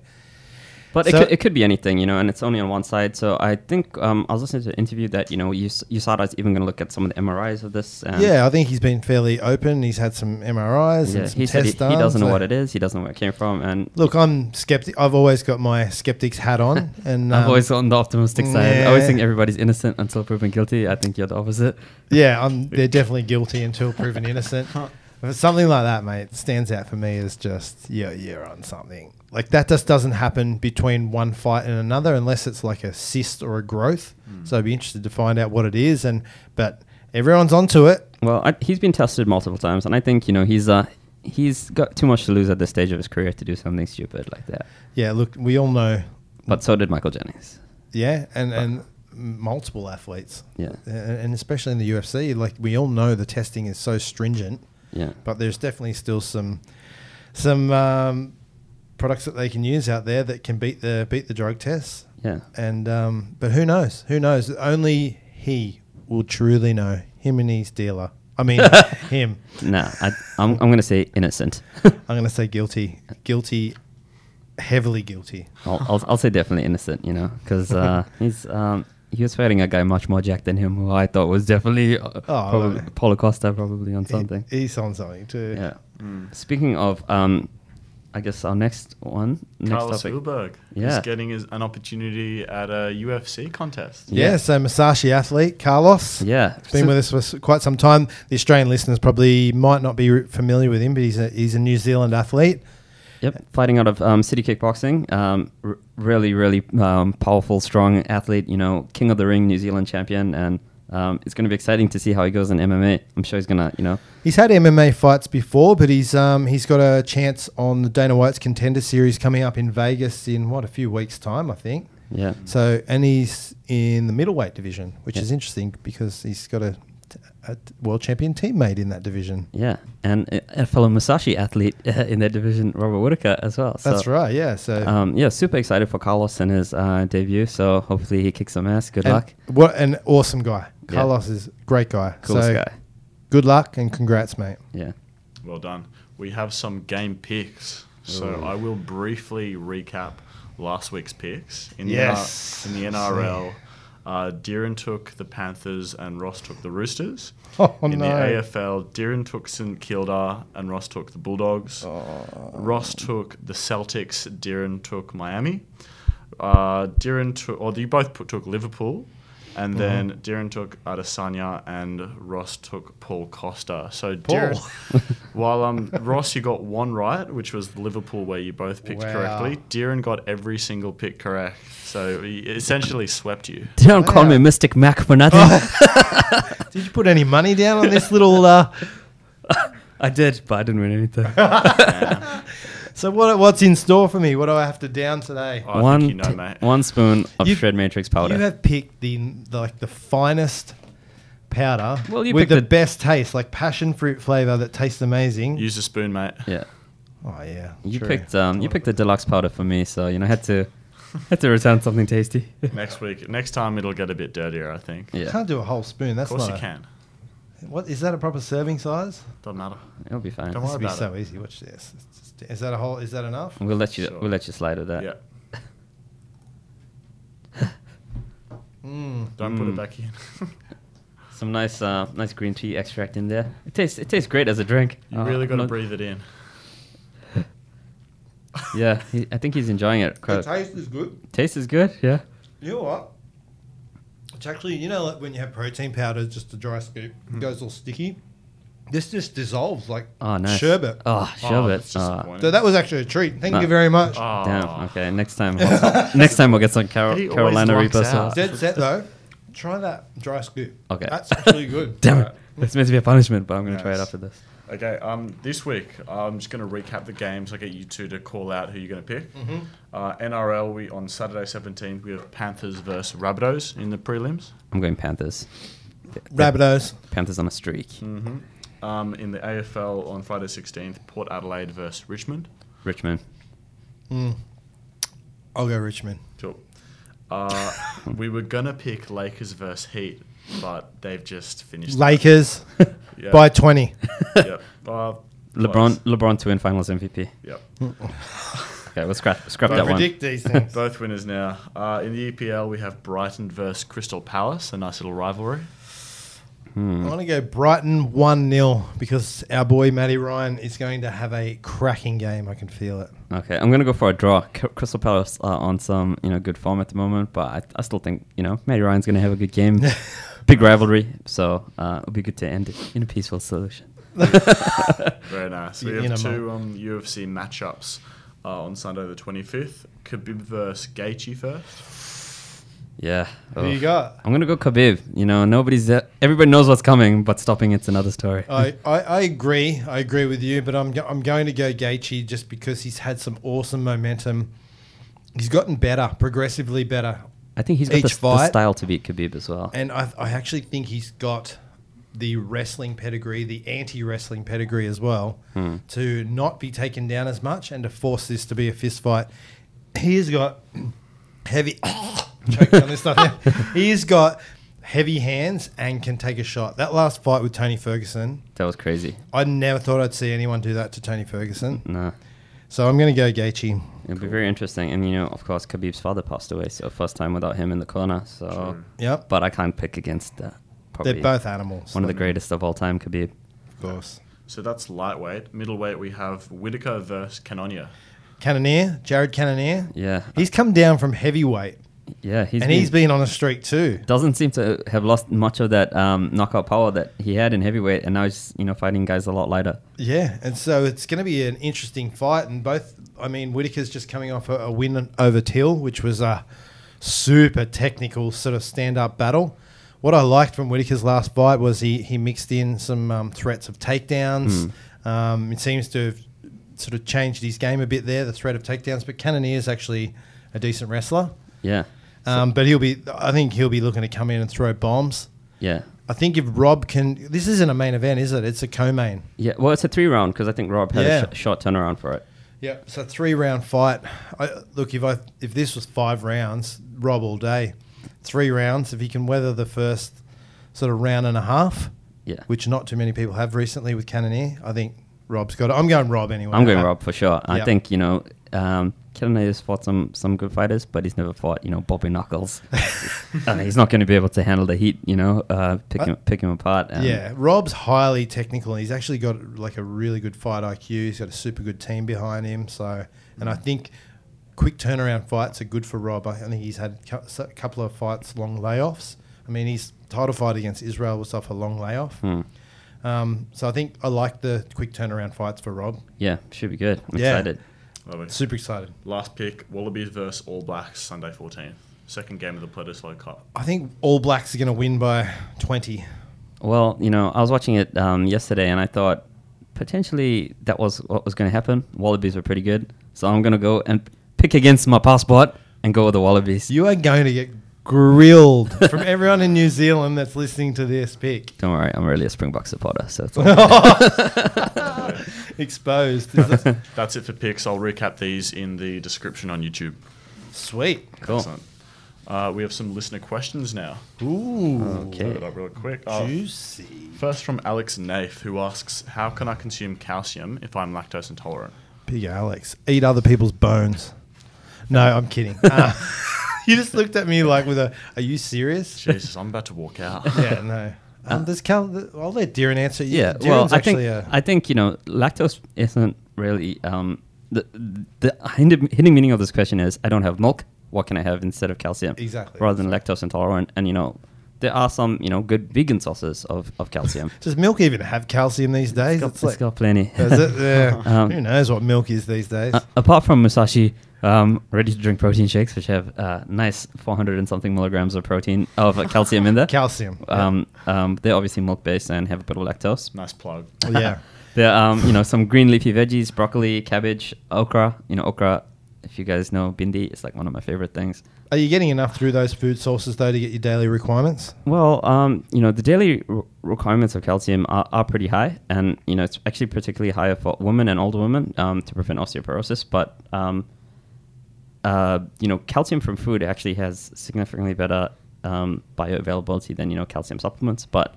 But it, could, it could be anything, you know, and it's only on one side. So I think um, I was listening to an interview that you know US, USADA is even going to look at some of the MRIs of this. And yeah, I think he's been fairly open. He's had some MRIs yeah, and some he said he, tests he doesn't know what it is. He doesn't know where it came from, and Look, I'm skeptic. I've always got my skeptic's hat on, and I've um, always on the optimistic side. I always think everybody's innocent until proven guilty. I think you're the opposite. yeah, I'm, they're definitely guilty until proven innocent. If it's something like that, mate, stands out for me as just yeah, you're on something. Like that just doesn't happen between one fight and another unless it's like a cyst or a growth. So I'd be interested to find out what it is. And but everyone's onto it. Well, I, he's been tested multiple times, and I think you know he's uh he's got too much to lose at this stage of his career to do something stupid like that. Yeah, look, we all know. But so did Michael Jennings. Yeah, and and multiple athletes. Yeah. and and especially in the UFC, like we all know the testing is so stringent. Yeah. but there's definitely still some some um, products that they can use out there that can beat the beat the drug tests. Yeah. And um, but who knows? Who knows? Only he will truly know. Him and his dealer. I mean, him. No, I, I'm I'm gonna say innocent. I'm going to say guilty. Guilty. Heavily guilty. I'll, I'll I'll say definitely innocent. You know, because uh, he's um he was fighting a guy much more jacked than him, who I thought was definitely uh, probably right. Paulo Costa, probably on He- something. he's on something too. Yeah. Speaking of, um, I guess our next one, next Carlos topic. Ulberg Yeah. is getting his, an opportunity at a UFC contest. Yeah, Yeah. so Musashi athlete Carlos. Yeah, Been So- with us for quite some time. The Australian listeners probably might not be familiar with him, but he's a, he's a New Zealand athlete. Yep, fighting out of um, City Kickboxing. Um, r- really, really um, powerful, strong athlete. You know, king of the ring, New Zealand champion, and um, it's going to be exciting to see how he goes in MMA. I'm sure he's going to, you know, He's had MMA fights before, but he's um, he's got a chance on the Dana White's Contender Series coming up in Vegas in what a few weeks' time, I think. yeah, So, and he's in the middleweight division, which Yeah. is interesting because he's got a, a world champion teammate in that division. yeah, and a, fellow Musashi athlete in that division, Robert Whittaker, as well. So, That's right, yeah. So, Um, yeah, super excited for Carlos and his uh, debut. So hopefully he kicks some ass. Good and luck. What an awesome guy! Yeah. Carlos is a great guy. Coolest so, guy. Good luck and congrats, mate. Yeah. Well done. We have some game picks. So I will briefly recap last week's picks. In Yes. The, N- in the NRL, uh, Deeren took the Panthers and Ross took the Roosters. Oh, in no. the AFL, Deeren took St Kilda and Ross took the Bulldogs. Oh. Ross took the Celtics. Deeren took Miami. Uh, Deeren took, or you both put, took Liverpool. And then Mm-hmm. Deeren took Adesanya and Ross took Paul Costa. So Paul. Deeren, while um Ross, you got one right, which was Liverpool, where you both picked Wow. correctly. Deeren got every single pick correct, so he essentially swept you. Don't call me Mystic Mac for nothing. Did you put any money down on this little? Uh, I did, but I didn't win anything. so what? What's in store for me? What do I have to down today? I one, think you know, t- mate. one spoon of You- shred matrix powder. You have picked the, the like the finest powder Well, you with picked the the- best taste, like passion fruit flavor that tastes amazing. Use a spoon, mate. yeah. oh yeah, You true. picked um you picked the deluxe powder for me, so you know had to had to return something tasty. Next week, next time it'll get a bit dirtier. I think. You yeah, can't do a whole spoon. That's Of course not. you a- can. What is that? A proper serving size? Doesn't matter. it'll be fine. Don't This worry would be about so it. easy. Watch this. It's just- Is that a whole? Is that enough? We'll let you Sure. we'll let you slide with that. Yeah. Mm. Don't put it Mm. back in. Some nice uh nice green tea extract in there. It tastes it tastes great as a drink. you Uh, really got to not- breathe it in. Yeah, he, I think he's enjoying it. The Quite- taste is good. Taste is good. Yeah. You know what? It's actually you know like when you have protein powder, just a dry scoop, it goes all sticky. This just dissolves like Oh, nice. sherbet. Oh, sherbet. Oh. So that was actually a treat. Thank No. you very much. Oh. damn. Okay, next time. next time we'll get some Carol, Carolina Reaper out. sauce. Dead set though. Try that dry scoop. Okay. That's actually good. Damn it. It's meant to be a punishment, but I'm gonna try it after this. Okay, um, this week I'm just going to recap the games. I get you two to call out who you're going to pick. Mm-hmm. Uh, NRL, we on Saturday 17th we have Panthers versus Rabbitohs in the prelims. I'm going Panthers. Rabbitohs. Panthers on a streak. Mm-hmm. Um, in the AFL on Friday 16th, Port Adelaide versus Richmond. Richmond. Mm. I'll go Richmond. Cool. Uh, we were gonna pick Lakers versus Heat, but they've just finished. Lakers Yeah. by 20. Yep. Uh, LeBron. LeBron to win Finals MVP. Yep. Okay, we'll scrap scrap Don't that one. Predict these things. Both winners now. Uh, in the EPL, we have Brighton versus Crystal Palace, a nice little rivalry. I want to go Brighton 1 0 because our boy Matty Ryan is going to have a cracking game. I can feel it. Okay, I'm gonna go for a draw. C- Crystal Palace are on some you know good form at the moment, but I, I still think you know Matty Ryan's gonna have a good game. Big rivalry, so uh, it'll be good to end it in a peaceful solution. Very nice. We You- you have two um, UFC matchups uh, on Sunday the 25th. Khabib versus Gaethje first. Yeah. Who you got? I'm gonna go Khabib. You know, nobody's uh, everybody knows what's coming, but stopping it's another story. I, I, I agree. I agree with you, but I'm, I'm going to go Gaethje just because he's had some awesome momentum. He's gotten better, progressively better. I think he's got the, the style to beat Khabib as well. And I, I actually think he's got the wrestling pedigree, the anti wrestling pedigree as well, Hmm. to not be taken down as much and to force this to be a fist fight. He's got heavy. Choking on this stuff now. He's got heavy hands and can take a shot. That last fight with Tony Ferguson, That was crazy. I never thought I'd see anyone do that to Tony Ferguson. No. So I'm going to go Gaethje. It'll be very interesting. And, you know, of course, Khabib's father passed away, so first time without him in the corner. So, True. Yep. but I can't pick against that. probably They're both animals. one of the greatest of all time, Khabib. Of course. So that's lightweight. Middleweight, we have Whittaker versus Canonia. Cannonier, Jared Cannonier. Yeah, He's come down from heavyweight. Yeah, he's and been, he's been on a streak too. doesn't seem to have lost much of that um, knockout power that he had in heavyweight, and now he's you know fighting guys a lot lighter. Yeah, and so it's going to be an interesting fight. And both, I mean, Whittaker's just coming off a, a win over Till, which was a super technical sort of stand-up battle. What I liked from Whittaker's last fight was he he mixed in some um, threats of takedowns. Um, it seems to have sort of changed his game a bit there, the threat of takedowns. But Cannonier is actually a decent wrestler. Yeah, Um, but he'll be, I think he'll be looking to come in and throw bombs. yeah, I think if Rob can, this isn't a main event, is it? It's a co-main. yeah. Well, it's a three round because I think Rob had Yeah. a sh- short turnaround for it. Yeah, so three round fight. I, look, if I if this was five rounds, Rob all day. Three rounds, if he can weather the first sort of round and a half, Yeah, which not too many people have recently with Cannonier, I think Rob's got it. I'm going Rob anyway. I'm going I- Rob for sure. I Yeah. think you know. Um, has fought some some good fighters, but he's never fought you know Bobby Knuckles. uh, he's not going to be able to handle the heat, you know, uh, pick I- him pick him apart. Um, Yeah, Rob's highly technical. and He's actually got like a really good fight IQ. He's got a super good team behind him. So, and I think quick turnaround fights are good for Rob. I think he's had a couple of fights, long layoffs. I mean, his title fight against Israel was off a long layoff. Hmm. Um, so I think I like the quick turnaround fights for Rob. yeah, should be good. I'm Yeah. excited. Lovely. Super excited. Last pick, Wallabies versus All Blacks, Sunday 14th. Second game of the Bledisloe Cup. I think All Blacks are going to win by 20. Well, you know, I was watching it um, yesterday, and I thought potentially that was what was going to happen. Wallabies were pretty good, so I'm going to go and pick against my passport and go with the Wallabies. You are going to get grilled from everyone in New Zealand that's listening to this pick. Don't worry, I'm really a Springbok supporter, so it's all Exposed. Is That's it for picks. I'll recap these in the description on YouTube. Sweet. cool. Excellent. Uh, we have some listener questions now. Ooh. Okay. Load it up real quick. Uh, Juicy. first from Alex Nath, who asks, "How can I consume calcium if I'm lactose intolerant?" Big Alex. Eat other people's bones. No, I'm kidding. Uh, you just looked at me like with a, are you serious? Jesus, I'm about to walk out. yeah, no. Um, there's Cal, I'll let Darren answer. Yeah, Darren's well, I think actually a, I think you know lactose isn't really um, the the hidden hidden meaning of this question is I don't have milk. What can I have instead of calcium? Exactly. Rather than lactose intolerant, and you know there are some you know good vegan sources of, of calcium. does milk even have calcium these days? It's got, It's like, got plenty. does it? Yeah. Um, Who knows what milk is these days? Uh, apart from Musashi um, ready to drink protein shakes, which have uh, nice 400 and something milligrams of protein of uh, calcium in there. calcium. Um, um, they're obviously milk based and have a bit of lactose. nice plug. yeah. yeah. There are um, you know some green leafy veggies, broccoli, cabbage, okra. You know okra. If you guys know bindi, it's like one of my favorite things. Are you getting enough through those food sources though to get your daily requirements? Well, um, you know the daily re- requirements of calcium are, are pretty high, and you know it's actually particularly higher for women and older women um, to prevent osteoporosis. But um, uh, you know, calcium from food actually has significantly better um, bioavailability than you know calcium supplements. But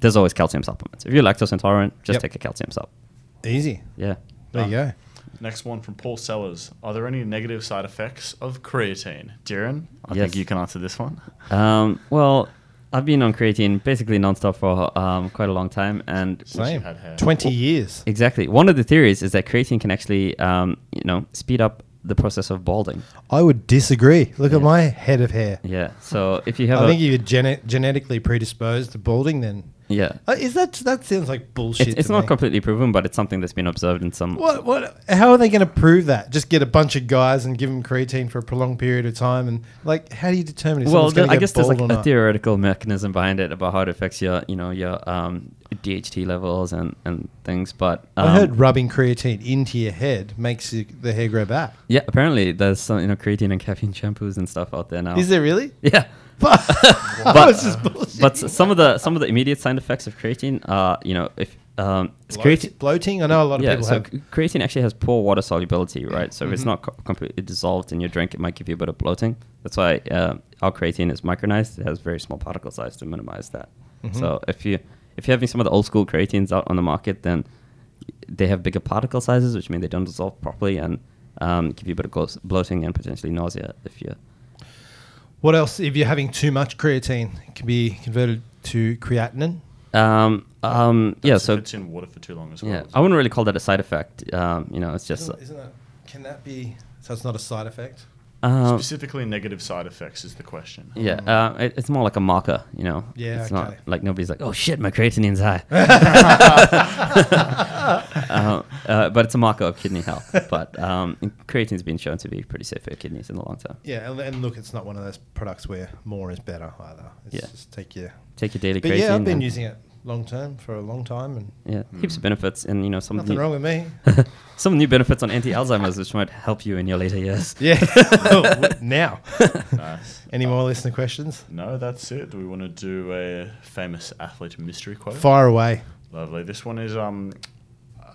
there's always calcium supplements. If you're lactose intolerant, just Yep. take a calcium sup. Easy. Yeah. There you go. Next one from Paul Sellers. Are there any negative side effects of creatine? Darren, I Yes. think you can answer this one. Um, well, I've been on creatine basically nonstop for um, quite a long time, and Same. had hair. 20 years. exactly one of the theories is that creatine can actually, um, you know, speed up the process of balding. I would disagree. Look at my head of hair. Yeah. So if you have, I think you're gene- genetically predisposed to balding then. Yeah, Uh, is that that sounds like bullshit? it's, it's not me. completely proven, but it's something that's been observed in some. What what? How are they going to prove that? Just get a bunch of guys and give them creatine for a prolonged period of time, and like, how do you determine if Well, someone's going there- to I guess there's like a not? theoretical mechanism behind it about how it affects your, you know, your um, DHT levels and, and things. But um, I heard rubbing creatine into your head makes you, the hair grow back. yeah, apparently there's some, you know, creatine and caffeine shampoos and stuff out there now. Is there really? Yeah. But But- bullshit. but some of the some of the immediate side effects of creatine are you know if um, it's creatine bloating. I know a lot of yeah people so have. creatine actually has poor water solubility right so if Mm-hmm. it's not co- completely dissolved in your drink it might give you a bit of bloating that's why uh, our creatine is micronized it has very small particle size to minimize that Mm-hmm. so if you if you're having some of the old school creatines out on the market then they have bigger particle sizes which mean they don't dissolve properly and um, give you a bit of glo- bloating and potentially nausea if you What else? If you're having too much creatine, it can be converted to creatinine. um, um, yeah so if it's in water for too long as well. Yeah, I wouldn't really call that a side effect. Um, you know, it's just Isn't, isn't that? Can that be? So it's not a side effect. uh, Specifically, negative side effects is the question. yeah. Uh, it, it's more like a marker. You know, Yeah, It's okay. not like nobody's like, oh shit, my creatinine's high. uh, uh, but it's a marker of kidney health. But um, creatine's been shown to be pretty safe for kidneys in the long term. Yeah, and, and look, it's not one of those products where more is better either. It's Yeah. just take your. Take your daily But creatine. yeah, I've been using it long term for a long time, and Yeah, heaps of benefits, and you know some nothing new, wrong with me. some new benefits on anti-Alzheimer's, which might help you in your later years. Yeah. now, Nice. any more listener questions? No, that's it. Do we want to do a famous athlete mystery quote? Fire away. Lovely. This one is um,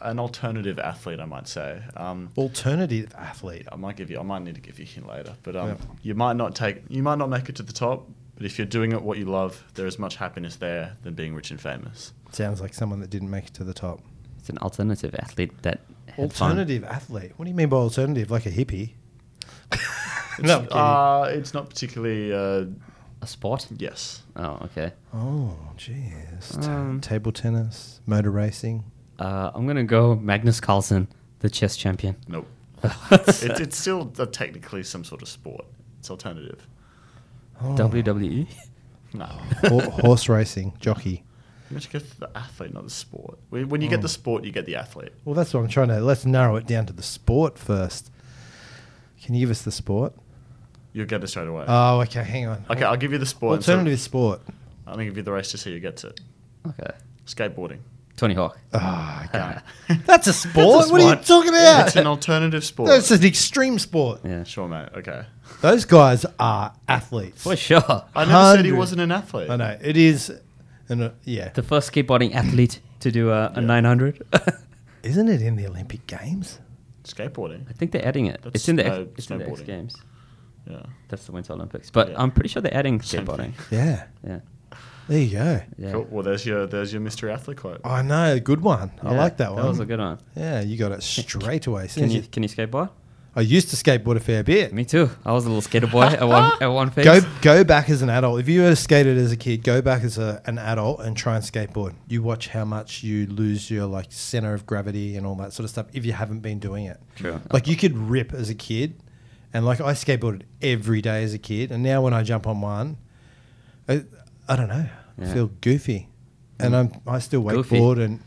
an alternative athlete, I might say. Um, Alternative athlete. I might give you. I might need to give you a hint later, but um, Yeah. you might not take. You might not make it to the top, but if you're doing it what you love, there is much happiness there than being rich and famous. Sounds like someone that didn't make it to the top. It's an alternative athlete that had fun. Alternative athlete. What do you mean by alternative? Like a hippie? no, I'm. Uh, it's not particularly. Uh, A sport? yes. Oh, okay. oh, jeez. Ta- Um, Table tennis, motor racing. Uh, I'm gonna go Magnus Carlsen, the chess champion. Nope. it's, it's still uh, technically some sort of sport. It's alternative. Oh. WWE. No. Ho- horse racing, jockey. You have to go for the athlete, not the sport. When when you get the sport, you get the athlete. Well, that's what I'm trying to. Let's narrow it down to the sport first. Can you give us the sport? You'll get it straight away. Oh, okay. Hang on. okay, I'll give you the sport. and so- Alternative sport. I'm gonna give you the race to see who gets it. Okay. Skateboarding. Tony Hawk. Oh, okay. That's a sport. That's a what are you sport. talking about? it's an alternative sport. That's an extreme sport. Yeah. Sure, mate. Okay. Those guys are athletes. For sure. I never said he Hundred. wasn't an athlete. I know it is, and uh, yeah, The first skateboarding athlete to do a, a 900. isn't it in the Olympic Games? Skateboarding. I think they're adding it. That's it's in the snow- it's in the X snowboarding. Games. Yeah. That's the Winter Olympics. But Yeah. I'm pretty sure they're adding Same skateboarding. thing. Yeah, Yeah. There you go. Yeah. Cool. Well, there's your there's your mystery athlete quote. I know, good one. I Yeah, like that one. That was a good one. Yeah, you got it straight away. Can you you- can you skateboard? I used to skateboard a fair bit. Me too. I was a little skater boy at one at one phase. Go go back as an adult. If you ever skated as a kid, go back as a, an adult and try and skateboard. You watch how much you lose your like center of gravity and all that sort of stuff if you haven't been doing it. True. Like you could rip as a kid, and like I skateboarded every day as a kid, and now when I jump on one, I, I don't know, I feel goofy, and I'm I still Goofy. wakeboard and.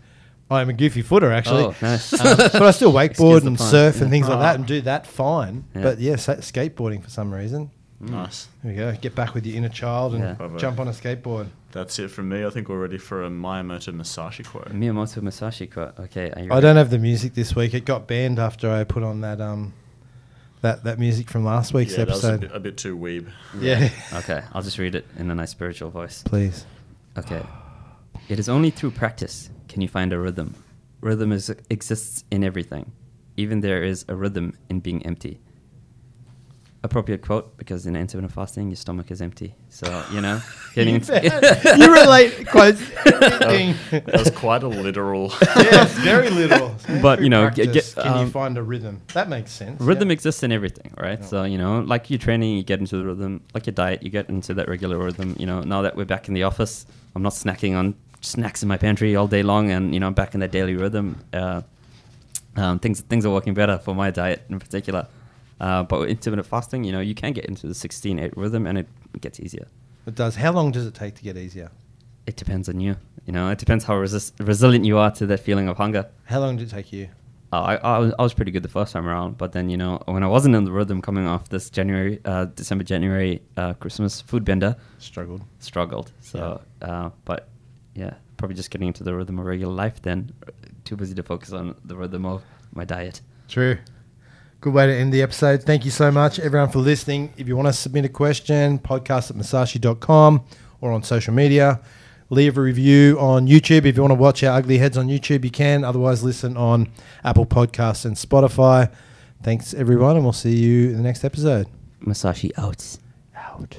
I'm a goofy footer, actually. Oh, nice. Um, but I still wakeboard and pun. surf and Yeah. things like Ah. that and do that fine. Yeah. But yeah, skateboarding for some reason. Nice. There we go. Get back with your inner child and Yeah. Jump on a skateboard. That's it from me. I think we're ready for a Miyamoto Musashi quote. Miyamoto Musashi quote. Okay. Are you I don't have the music this week. It got banned after I put on that um that that music from last week's yeah, that was a episode. bit, a bit too weeb. yeah. Okay. I'll just read it in a nice spiritual voice. Please. Okay. It is only through practice can you find a rhythm. Rhythm is, exists in everything. Even there is a rhythm in being empty. Appropriate quote because in intermittent fasting, your stomach is empty. So you know, getting into you relate quite everything. That was quite a literal. yes, very literal But, you know, Through get- practice, get, can you um, find a rhythm? That makes sense. rhythm yeah. exists in everything, right? So you know, like your training, you get into the rhythm. Like your diet, you get into that regular rhythm. You know, now that we're back in the office, I'm not snacking on snacks in my pantry all day long, and you know, I'm back in that daily rhythm. Uh, um, things things are working better for my diet in particular. Uh, but with intermittent fasting, you know, you can get into the 16-8 rhythm, and it gets easier. It does. How long does it take to get easier? It depends on you. You know, it depends how resist- resilient you are to that feeling of hunger. How long did it take you? Uh, I, I, was, I was pretty good the first time around, but then you know when I wasn't in the rhythm coming off this January, uh, December, January uh, Christmas food bender, Struggled. struggled. So, uh, but yeah, probably just getting into the rhythm of regular life. Then too busy to focus on the rhythm of my diet. True. Good way to end the episode. Thank you so much, everyone, for listening. If you want to submit a question, podcast at musashi.com or on social media. Leave a review on YouTube. If you want to watch our ugly heads on YouTube, you can. Otherwise, listen on Apple Podcasts and Spotify. Thanks, everyone, and we'll see you in the next episode. Musashi out. Out.